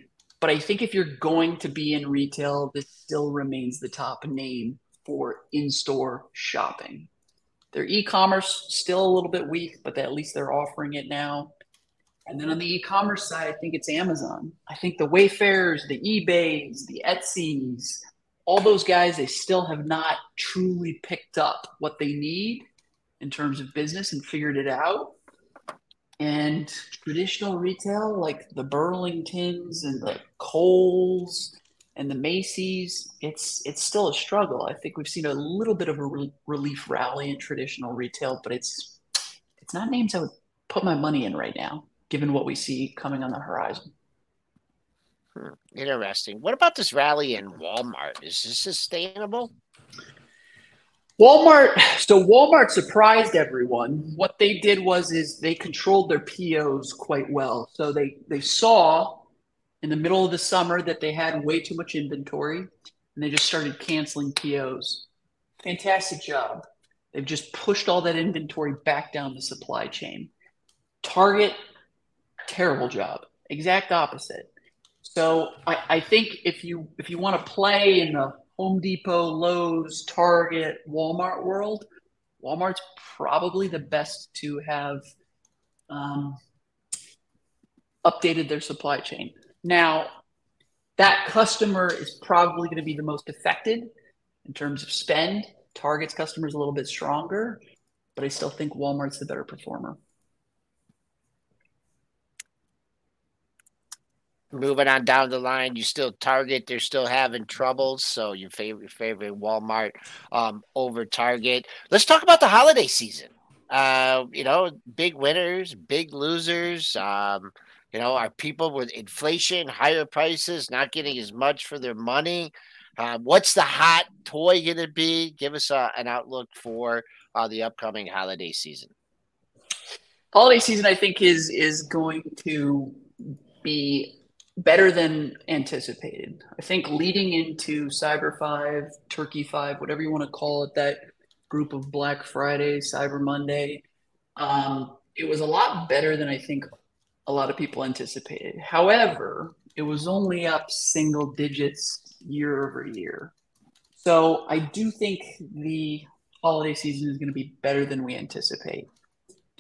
But I think if you're going to be in retail, this still remains the top name for in-store shopping. Their e-commerce still a little bit weak, but at least they're offering it now. And then on the e-commerce side, I think it's Amazon. I think the Wayfairs, the eBays, the Etsy's, all those guys, they still have not truly picked up what they need in terms of business and figured it out. And traditional retail, like the Burlingtons and the Kohl's and the Macy's, it's it's still a struggle. I think we've seen a little bit of a re- relief rally in traditional retail, but it's it's not names I would put my money in right now, given what we see coming on the horizon. Hmm, interesting. What about this rally in Walmart? Is this sustainable? Walmart. So Walmart surprised everyone. What they did was is they controlled their POs quite well. So they they saw in the middle of the summer that they had way too much inventory, and they just started canceling POs. Fantastic job. They've just pushed all that inventory back down the supply chain. Target, terrible job. Exact opposite. So I, I think if you if you want to play in the Home Depot, Lowe's, Target, Walmart world, Walmart's probably the best to have um, updated their supply chain. Now, that customer is probably going to be the most affected in terms of spend. Target's customer is a little bit stronger, but I still think Walmart's the better performer. Moving on down the line, you still Target. They're still having troubles, so you favor favorite Walmart um, over Target. Let's talk about the holiday season. Uh, you know, big winners, big losers. Um, you know, are people with inflation, higher prices, not getting as much for their money? Uh, what's the hot toy going to be? Give us uh, an outlook for uh, the upcoming holiday season. Holiday season, I think, is is going to be better than anticipated. I think leading into Cyber 5, Turkey 5, whatever you want to call it, that group of Black Friday, Cyber Monday, um, it was a lot better than I think a lot of people anticipated. However, it was only up single digits year over year. So I do think the holiday season is going to be better than we anticipate.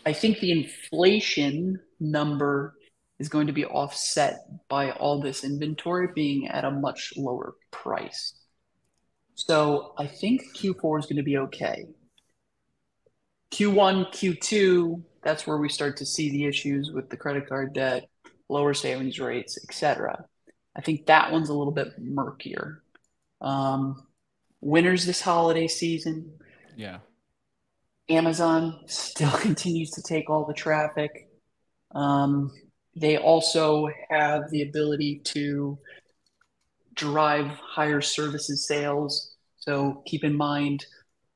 I think the inflation number is going to be offset by all this inventory being at a much lower price. So I think Q4 is going to be okay. Q1, Q2, that's where we start to see the issues with the credit card debt, lower savings rates, etc. I think that one's a little bit murkier. Um, winners this holiday season. Yeah. Amazon still (laughs) continues to take all the traffic. Um, they also have the ability to drive higher services sales. So keep in mind,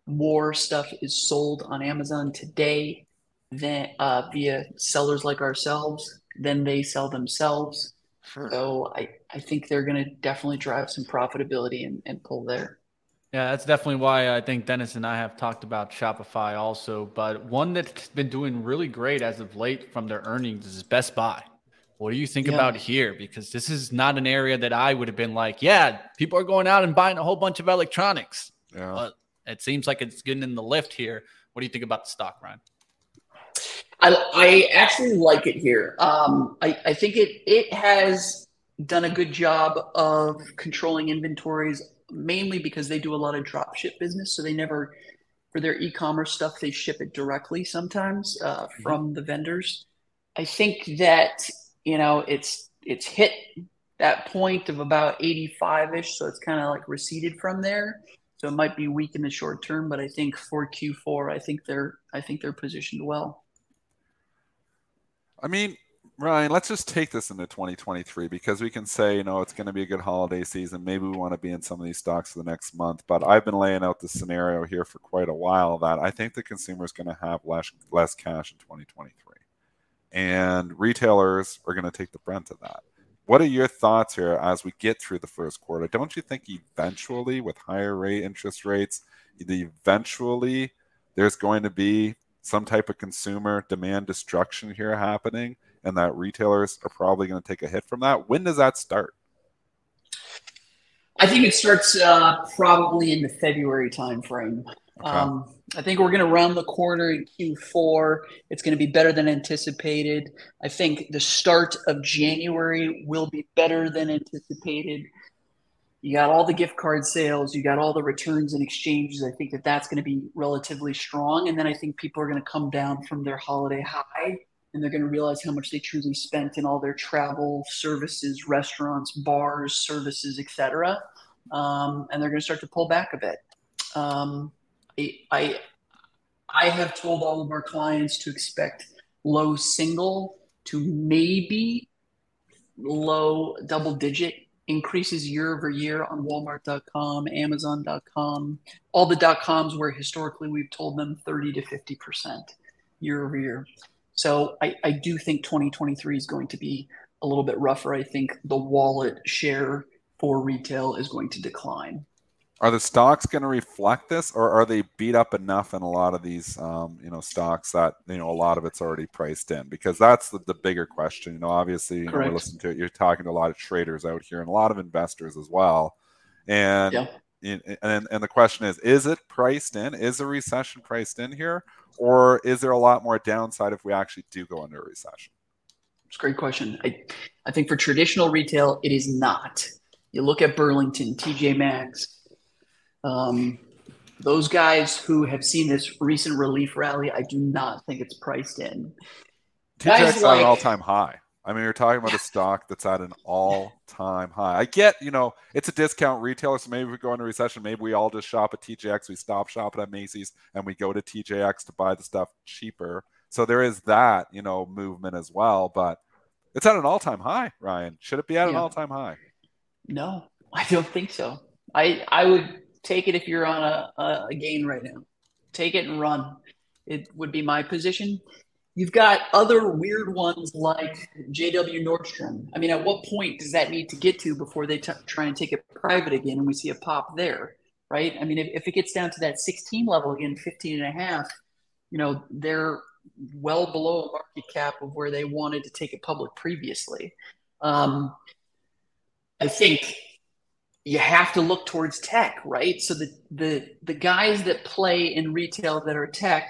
more stuff is sold on Amazon today than uh, via sellers like ourselves than they sell themselves. Sure. So I, I think they're going to definitely drive some profitability and, and pull there. Yeah, that's definitely why I think Dennis and I have talked about Shopify also. But one that's been doing really great as of late from their earnings is Best Buy. What do you think yeah. about here? Because this is not an area that I would have been like, yeah, people are going out and buying a whole bunch of electronics. Yeah. But it seems like it's getting in the lift here. What do you think about the stock, Ryan? I, I actually like it here. Um, I, I think it it has done a good job of controlling inventories, mainly because they do a lot of drop ship business. So they never, for their e-commerce stuff, they ship it directly sometimes uh, mm-hmm. from the vendors. I think that you know it's it's hit that point of about 85 ish, so it's kind of like receded from there. So it might be weak in the short term, but I think for Q4, I think they're I think they're positioned well. I mean, Ryan, let's just take this into 2023 because we can say, you know, it's going to be a good holiday season. Maybe we want to be in some of these stocks for the next month. But I've been laying out the scenario here for quite a while that I think the consumer is going to have less less cash in 2023, and retailers are going to take the brunt of that. What are your thoughts here as we get through the first quarter? Don't you think eventually, with higher rate interest rates, eventually there's going to be some type of consumer demand destruction here happening and that retailers are probably going to take a hit from that when does that start i think it starts uh, probably in the february timeframe okay. um, i think we're going to round the corner in q4 it's going to be better than anticipated i think the start of january will be better than anticipated you got all the gift card sales, you got all the returns and exchanges. I think that that's going to be relatively strong. And then I think people are going to come down from their holiday high and they're going to realize how much they truly spent in all their travel, services, restaurants, bars, services, etc. Um, and they're going to start to pull back a bit. Um, I, I, have told all of our clients to expect low single to maybe low double digit increases year over year on walmart.com amazon.com all the dot coms where historically we've told them 30 to 50% year over year. So I, I do think 2023 is going to be a little bit rougher. I think the wallet share for retail is going to decline are the stocks going to reflect this, or are they beat up enough in a lot of these, um, you know, stocks that you know a lot of it's already priced in? Because that's the, the bigger question. You know, obviously, you know, we're listening to it. You're talking to a lot of traders out here and a lot of investors as well, and yeah. in, and and the question is: Is it priced in? Is a recession priced in here, or is there a lot more downside if we actually do go into a recession? It's a great question. I I think for traditional retail, it is not. You look at Burlington, TJ Maxx um, those guys who have seen this recent relief rally, I do not think it's priced in. TJX like, at an all-time high. I mean, you're talking about a stock that's at an all-time high. I get, you know, it's a discount retailer, so maybe if we go into recession, maybe we all just shop at TJX, we stop shopping at Macy's, and we go to TJX to buy the stuff cheaper. So there is that, you know, movement as well. But it's at an all-time high, Ryan. Should it be at yeah. an all-time high? No, (laughs) I don't think so. I I would take it if you're on a, a gain right now. Take it and run. It would be my position. You've got other weird ones like JW Nordstrom. I mean, at what point does that need to get to before they t- try and take it private again and we see a pop there, right? I mean, if, if it gets down to that 16 level again, 15 and a half, you know, they're well below a market cap of where they wanted to take it public previously. Um, I think you have to look towards tech, right? So the the the guys that play in retail that are tech,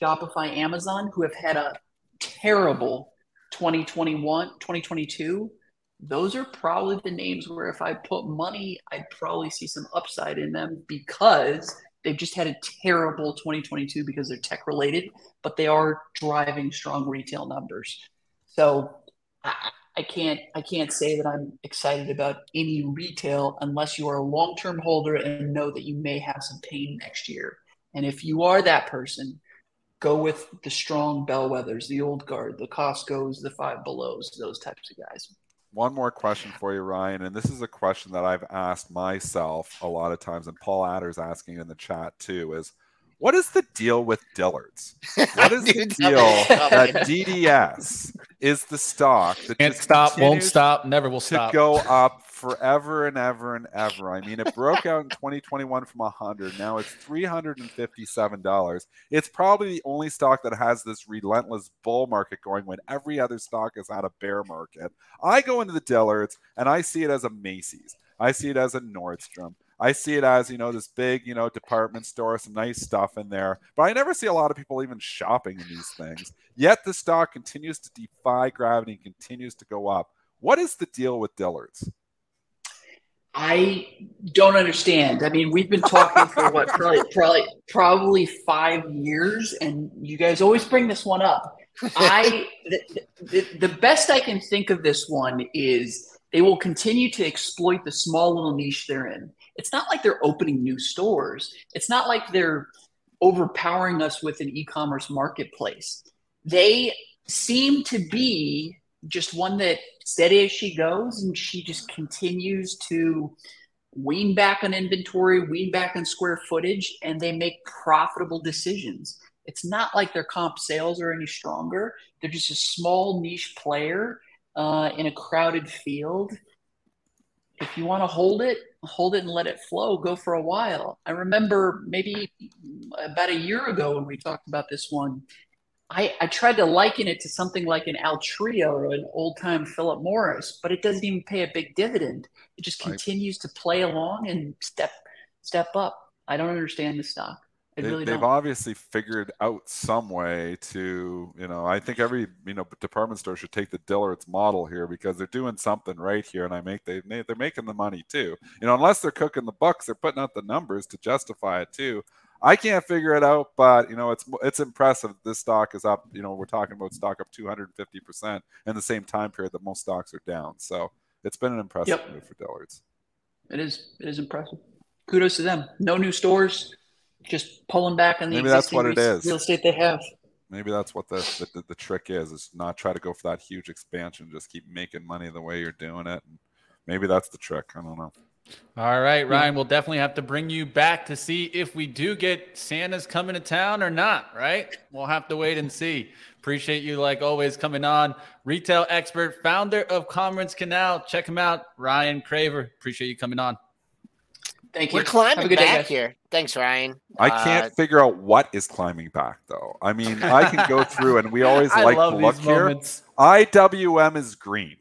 Shopify, Amazon, who have had a terrible 2021, 2022, those are probably the names where if I put money, I'd probably see some upside in them because they've just had a terrible 2022 because they're tech related, but they are driving strong retail numbers. So I, I can't I can't say that I'm excited about any retail unless you are a long term holder and know that you may have some pain next year. And if you are that person, go with the strong bellwethers, the old guard, the Costco's, the five belows, those types of guys. One more question for you, Ryan, and this is a question that I've asked myself a lot of times, and Paul Adder's asking in the chat too. Is what is the deal with Dillard's? (laughs) What is the deal (laughs) that DDS is the stock that can't stop, won't stop, never will stop to go up forever and ever and ever? I mean, it broke out in 2021 from 100. Now it's 357 dollars. It's probably the only stock that has this relentless bull market going when every other stock is had a bear market. I go into the Dillard's and I see it as a Macy's. I see it as a Nordstrom. I see it as, you know, this big, you know, department store, some nice stuff in there. But I never see a lot of people even shopping in these things. Yet the stock continues to defy gravity and continues to go up. What is the deal with Dillard's? I don't understand. I mean, we've been talking for what (laughs) probably probably probably five years, and you guys always bring this one up. I the, the, the best I can think of this one is they will continue to exploit the small little niche they're in it's not like they're opening new stores. It's not like they're overpowering us with an e-commerce marketplace. They seem to be just one that steady as she goes and she just continues to wean back on inventory, wean back on square footage, and they make profitable decisions. It's not like their comp sales are any stronger. They're just a small niche player uh, in a crowded field. If you want to hold it, hold it and let it flow, go for a while. I remember maybe about a year ago when we talked about this one, I, I tried to liken it to something like an Altria or an old time Philip Morris, but it doesn't even pay a big dividend. It just continues to play along and step step up. I don't understand the stock. They, really they've don't. obviously figured out some way to, you know, I think every you know department store should take the Dillard's model here because they're doing something right here, and I make they they're making the money too. You know, unless they're cooking the bucks, they're putting out the numbers to justify it too. I can't figure it out, but you know, it's it's impressive. This stock is up. You know, we're talking about stock up 250 percent in the same time period that most stocks are down. So it's been an impressive Yep. move for Dillard's. It is. It is impressive. Kudos to them. No new stores, just pulling back on the Maybe that's what it real- estate they have. Maybe that's what the, the, the, the trick is, is not try to go for that huge expansion, just keep making money the way you're doing it. And maybe that's the trick. I don't know. All right, Ryan, we'll definitely have to bring you back to see if we do get Santa's coming to town or not, right? We'll have to wait and see. Appreciate you, like always, coming on. Retail expert, founder of Commerce Canal. Check him out, Ryan Craver. Appreciate you coming on. Thank you. We're climbing Have a good day, back guys. here. Thanks, Ryan. I Uh, can't figure out what is climbing back though. I mean, I can go (laughs) through and we always (laughs) I like love to these look here. moments. IWM is green.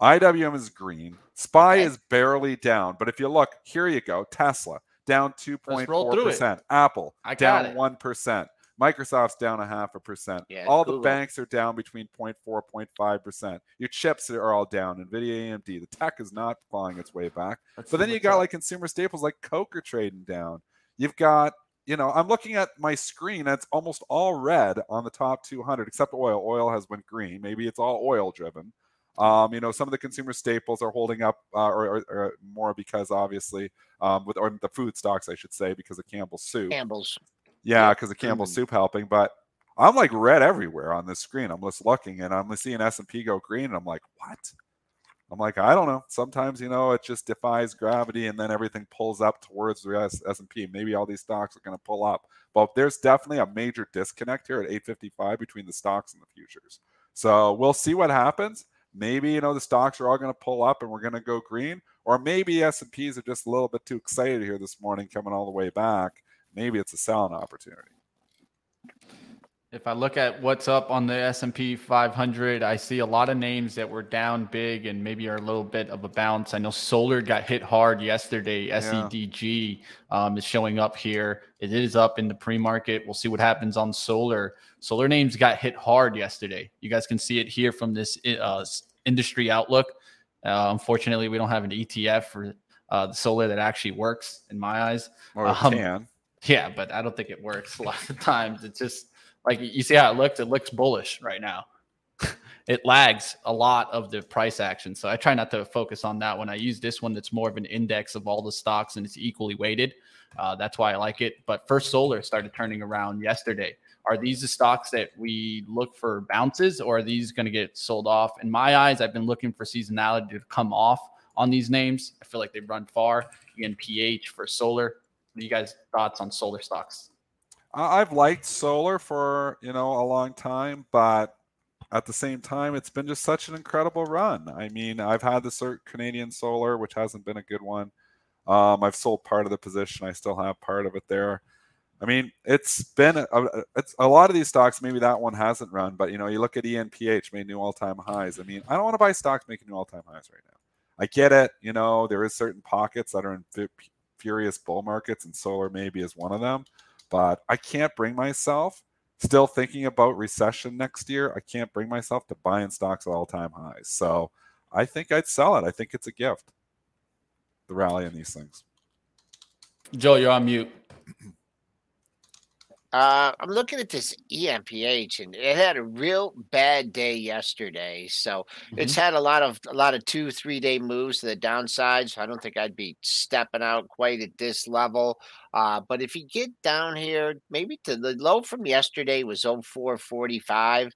IWM is green. SPY Okay. is barely down. But if you look, here you go. Tesla down 2.4%. Apple I got down it. 1%. Microsoft's down a half a percent. Yeah, all the banks are down between 0.4, 0.5%. Your chips are all down. NVIDIA, AMD. The tech is not clawing its way back. Let's But then you got like consumer staples like Coke are trading down. You've got, you know, I'm looking at my screen. It's almost all red on the top 200, except oil. Oil has went green. Maybe it's all oil driven. Um, you know, some of the consumer staples are holding up, uh, or, or, or more because obviously, um, with or the food stocks, I should say, because of Campbell's soup. Campbell's. Yeah, because of Campbell's Mm. soup helping. But I'm like red everywhere on this screen. I'm just looking and I'm seeing S and P go green, and I'm like, what? I'm like, I don't know. Sometimes you know it just defies gravity, and then everything pulls up towards the S and P. Maybe all these stocks are going to pull up, but there's definitely a major disconnect here at 855 between the stocks and the futures. So we'll see what happens. Maybe you know the stocks are all going to pull up and we're going to go green, or maybe S and P's are just a little bit too excited here this morning, coming all the way back. Maybe it's a selling opportunity. If I look at what's up on the S&P 500, I see a lot of names that were down big and maybe are a little bit of a bounce. I know solar got hit hard yesterday. SEDG um, is showing up here. It is up in the pre-market. We'll see what happens on solar. Solar names got hit hard yesterday. You guys can see it here from this uh, industry outlook. Uh, unfortunately, we don't have an ETF for uh, the solar that actually works in my eyes. Or Um, can. Yeah, but I don't think it works a lot of times. It's just like you see how it looks. It looks bullish right now. it lags a lot of the price action. So I try not to focus on that when I use this one that's more of an index of all the stocks and it's equally weighted. Uh, that's why I like it. But First Solar started turning around yesterday. Are these the stocks that we look for bounces or are these going to get sold off? In my eyes, I've been looking for seasonality to come off on these names. I feel like they've run far. Again, PH for solar. You guys' thoughts on solar stocks? I've liked solar for you know a long time, but at the same time, it's been just such an incredible run. I mean, I've had the Canadian Solar, which hasn't been a good one. Um, I've sold part of the position. I still have part of it there. I mean, it's been a, it's a lot of these stocks. Maybe that one hasn't run, but you know, you look at ENPH made new all-time highs. I mean, I don't want to buy stocks making new all-time highs right now. I get it. You know, there is certain pockets that are in furious bull markets, and solar maybe is one of them. But I can't bring myself. Still thinking about recession next year. I can't bring myself to buying stocks at all-time highs. So I think I'd sell it. I think it's a gift. The rally in these things. Joe, you're on mute. (clears throat) Uh, I'm looking at this ENPH, and it had a real bad day yesterday. So mm-hmm. it's had a lot of a lot of two, three day moves to the downside. So I don't think I'd be stepping out quite at this level. Uh, but if you get down here, maybe to the low from yesterday was 0445.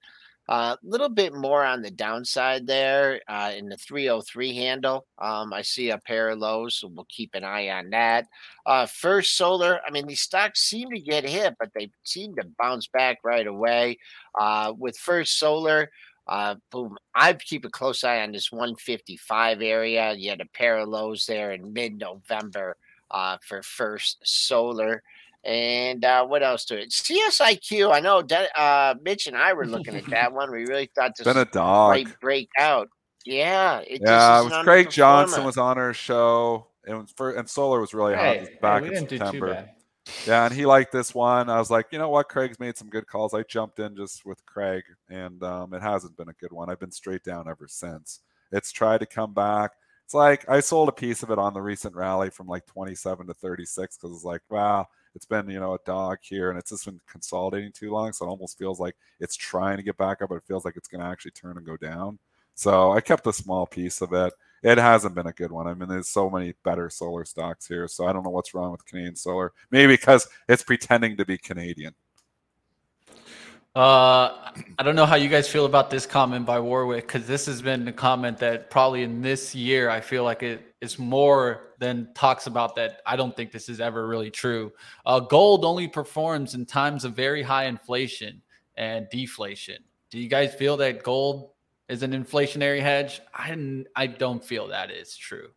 A uh, little bit more on the downside there uh, in the 303 handle. Um, I see a pair of lows, so we'll keep an eye on that. Uh, first solar, I mean, these stocks seem to get hit, but they seem to bounce back right away. Uh, with first solar, uh, boom, I keep a close eye on this 155 area. You had a pair of lows there in mid November uh, for first solar. And uh, what else to it? CSIQ. I know uh, Mitch and I were looking at that (laughs) one. We really thought this been a dog might break out. Yeah, it yeah. It was Craig Johnson was on our show. It was for, and Solar was really hey, hot back hey, in September. Yeah, and he liked this one. I was like, you know what? Craig's made some good calls. I jumped in just with Craig, and um, it hasn't been a good one. I've been straight down ever since. It's tried to come back. It's like I sold a piece of it on the recent rally from like 27 to 36 because it's like, wow, it's been you know a dog here and it's just been consolidating too long so it almost feels like it's trying to get back up but it feels like it's going to actually turn and go down. So i kept a small piece of it. It hasn't been a good one. I mean there's so many better solar stocks here so i don't know what's wrong with canadian solar. Maybe because it's pretending to be canadian uh, I don't know how you guys feel about this comment by Warwick because this has been a comment that probably in this year I feel like it is more than talks about that. I don't think this is ever really true. Uh, gold only performs in times of very high inflation and deflation. Do you guys feel that gold is an inflationary hedge? I I don't feel that is true.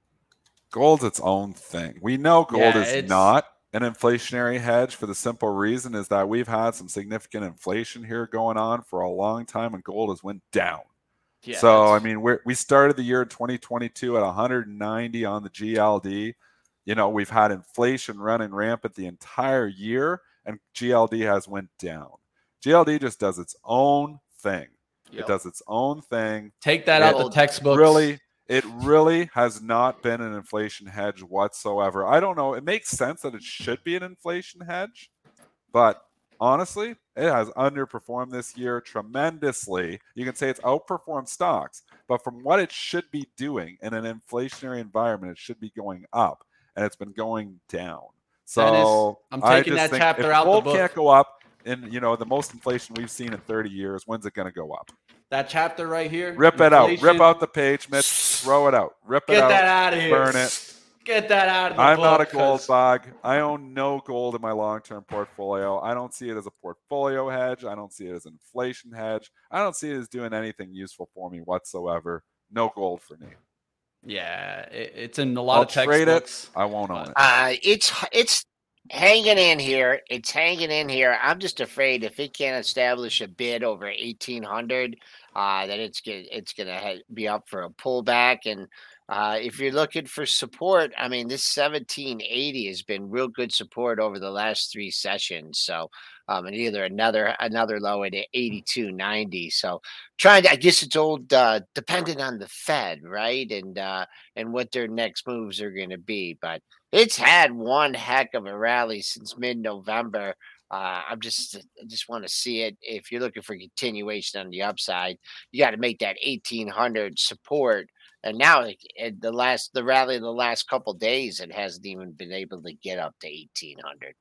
Gold's its own thing. We know gold yeah, is not an inflationary hedge for the simple reason is that we've had some significant inflation here going on for a long time and gold has went down. Yeah, so I mean we we started the year 2022 at 190 on the GLD. You know, we've had inflation running rampant the entire year and GLD has went down. GLD just does its own thing. Yep. It does its own thing. Take that it out the textbook. Really it really has not been an inflation hedge whatsoever. I don't know. It makes sense that it should be an inflation hedge, but honestly, it has underperformed this year tremendously. You can say it's outperformed stocks, but from what it should be doing in an inflationary environment, it should be going up, and it's been going down. So Dennis, I'm taking that chapter out. Gold the book. can't go up in you know the most inflation we've seen in 30 years. When's it going to go up? That chapter right here. Rip inflation. it out. Rip out the page, Mitch. Throw it out. Rip Get it out. Get that out of here. Burn it. Get that out of I'm book, not a gold bug. I own no gold in my long-term portfolio. I don't see it as a portfolio hedge. I don't see it as an inflation hedge. I don't see it as doing anything useful for me whatsoever. No gold for me. Yeah, it's in a lot I'll of textbooks. Trade it. I won't own it. Uh, it's it's hanging in here. It's hanging in here. I'm just afraid if it can't establish a bid over 1800, uh, that it's gonna it's gonna be up for a pullback. And uh, if you're looking for support, I mean, this 1780 has been real good support over the last three sessions. So, um, and either another another low at 82.90. So, trying to, I guess it's old uh, dependent on the Fed, right? And uh, and what their next moves are going to be. But it's had one heck of a rally since mid November. Uh, I'm just I just want to see it. If you're looking for continuation on the upside, you got to make that 1800 support. And now the last the rally the last couple days, it hasn't even been able to get up to 1800.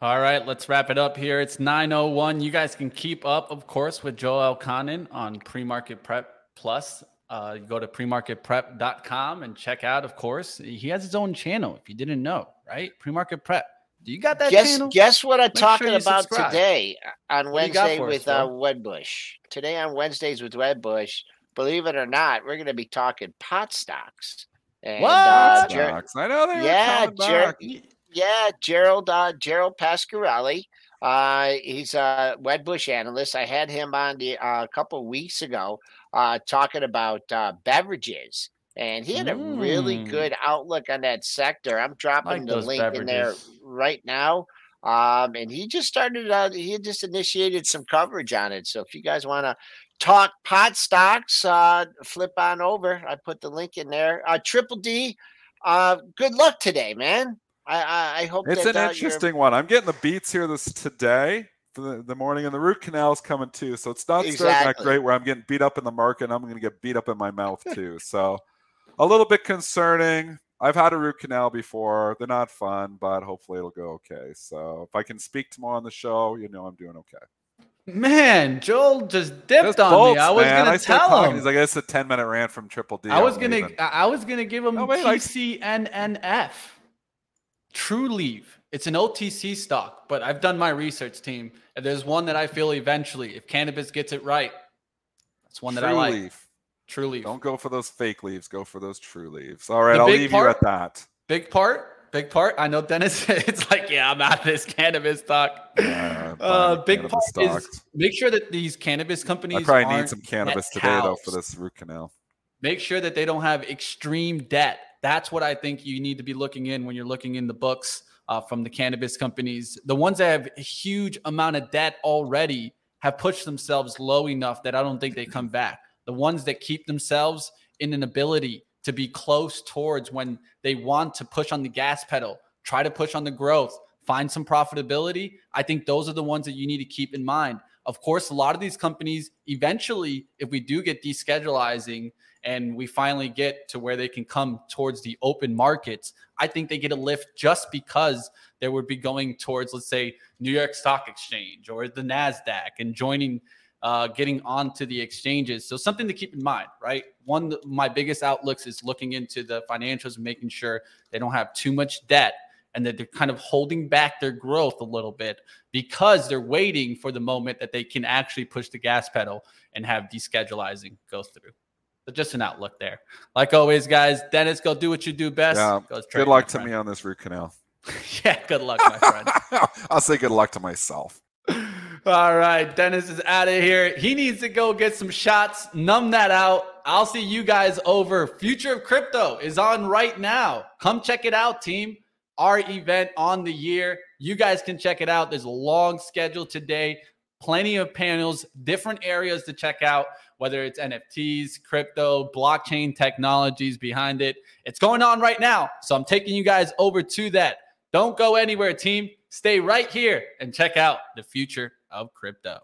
All right, let's wrap it up here. It's 901. You guys can keep up, of course, with Joel Elconin on Pre-Market Prep Plus. Uh, you go to premarketprep.com and check out, of course. He has his own channel, if you didn't know, right? Pre-Market Prep. Do you got that guess, channel? Guess what I'm Make talking sure about subscribe. today uh, on what Wednesday with us, uh, Wedbush. Today on Wednesdays with Wedbush, believe it or not, we're going to be talking pot stocks. And, what? Uh, Jer- I know they yeah, Jer- yeah, Gerald uh, Gerald Pascarelli. Uh, he's a Wedbush analyst. I had him on the, uh, a couple weeks ago uh, talking about uh, beverages, and he had mm. a really mm. good outlook on that sector. I'm dropping like the link beverages. in there right now. Um, and he just started, uh, he just initiated some coverage on it. So if you guys want to talk pot stocks, uh, flip on over. I put the link in there. Uh, Triple D, uh, good luck today, man. I, I, I hope it's that, an uh, interesting one. I'm getting the beats here this today the, the morning, and the root canal is coming too. So it's not exactly. starting that great where I'm getting beat up in the market. and I'm going to get beat up in my mouth too. so a little bit concerning. I've had a root canal before. They're not fun, but hopefully it'll go okay. So if I can speak tomorrow on the show, you know I'm doing okay. Man, Joel just dipped just on bolts, me. I was man. gonna I tell talking. him. He's like, "It's a ten minute rant from Triple D." I was gonna, leaving. I was gonna give him oh, wait, TCNNF. Trulieve. It's an OTC stock, but I've done my research team. And there's one that I feel eventually, if cannabis gets it right, that's one that True I like. Leaf. Trulieve. Don't go for those fake leaves. Go for those true leaves. All right, the I'll leave part, you at that. Big part. Big part. I know Dennis. (laughs) It's like, yeah, I'm out of this cannabis stock. Yeah, uh, big part stocks. is make sure that these cannabis companies. I probably need some cannabis today though for this root canal. Make sure that they don't have extreme debt. That's what I think you need to be looking in when you're looking in the books uh, from the cannabis companies. The ones that have a huge amount of debt already have pushed themselves low enough that I don't think they come back. The ones that keep themselves in an ability to be close towards when they want to push on the gas pedal, try to push on the growth, find some profitability. I think those are the ones that you need to keep in mind. Of course, a lot of these companies eventually, if we do get deschedulizing and we finally get to where they can come towards the open markets, I think they get a lift just because they would be going towards, let's say, New York Stock Exchange or the NASDAQ and joining, uh, getting onto the exchanges. So, something to keep in mind, right? One, of my biggest outlooks is looking into the financials and making sure they don't have too much debt and that they're kind of holding back their growth a little bit because they're waiting for the moment that they can actually push the gas pedal and have deschedulizing go through. So just an outlook there. Like always, guys, Dennis, go do what you do best. Yeah. Good luck to me on this root canal. (laughs) yeah, good luck, my friend. (laughs) I'll say good luck to myself. All right, Dennis is out of here. He needs to go get some shots, numb that out. I'll see you guys over. Future of Crypto is on right now. Come check it out, team. Our event on the year. You guys can check it out. There's a long schedule today, plenty of panels, different areas to check out whether it's NFTs, crypto, blockchain technologies behind it. It's going on right now. So I'm taking you guys over to that. Don't go anywhere, team. Stay right here and check out the future of crypto.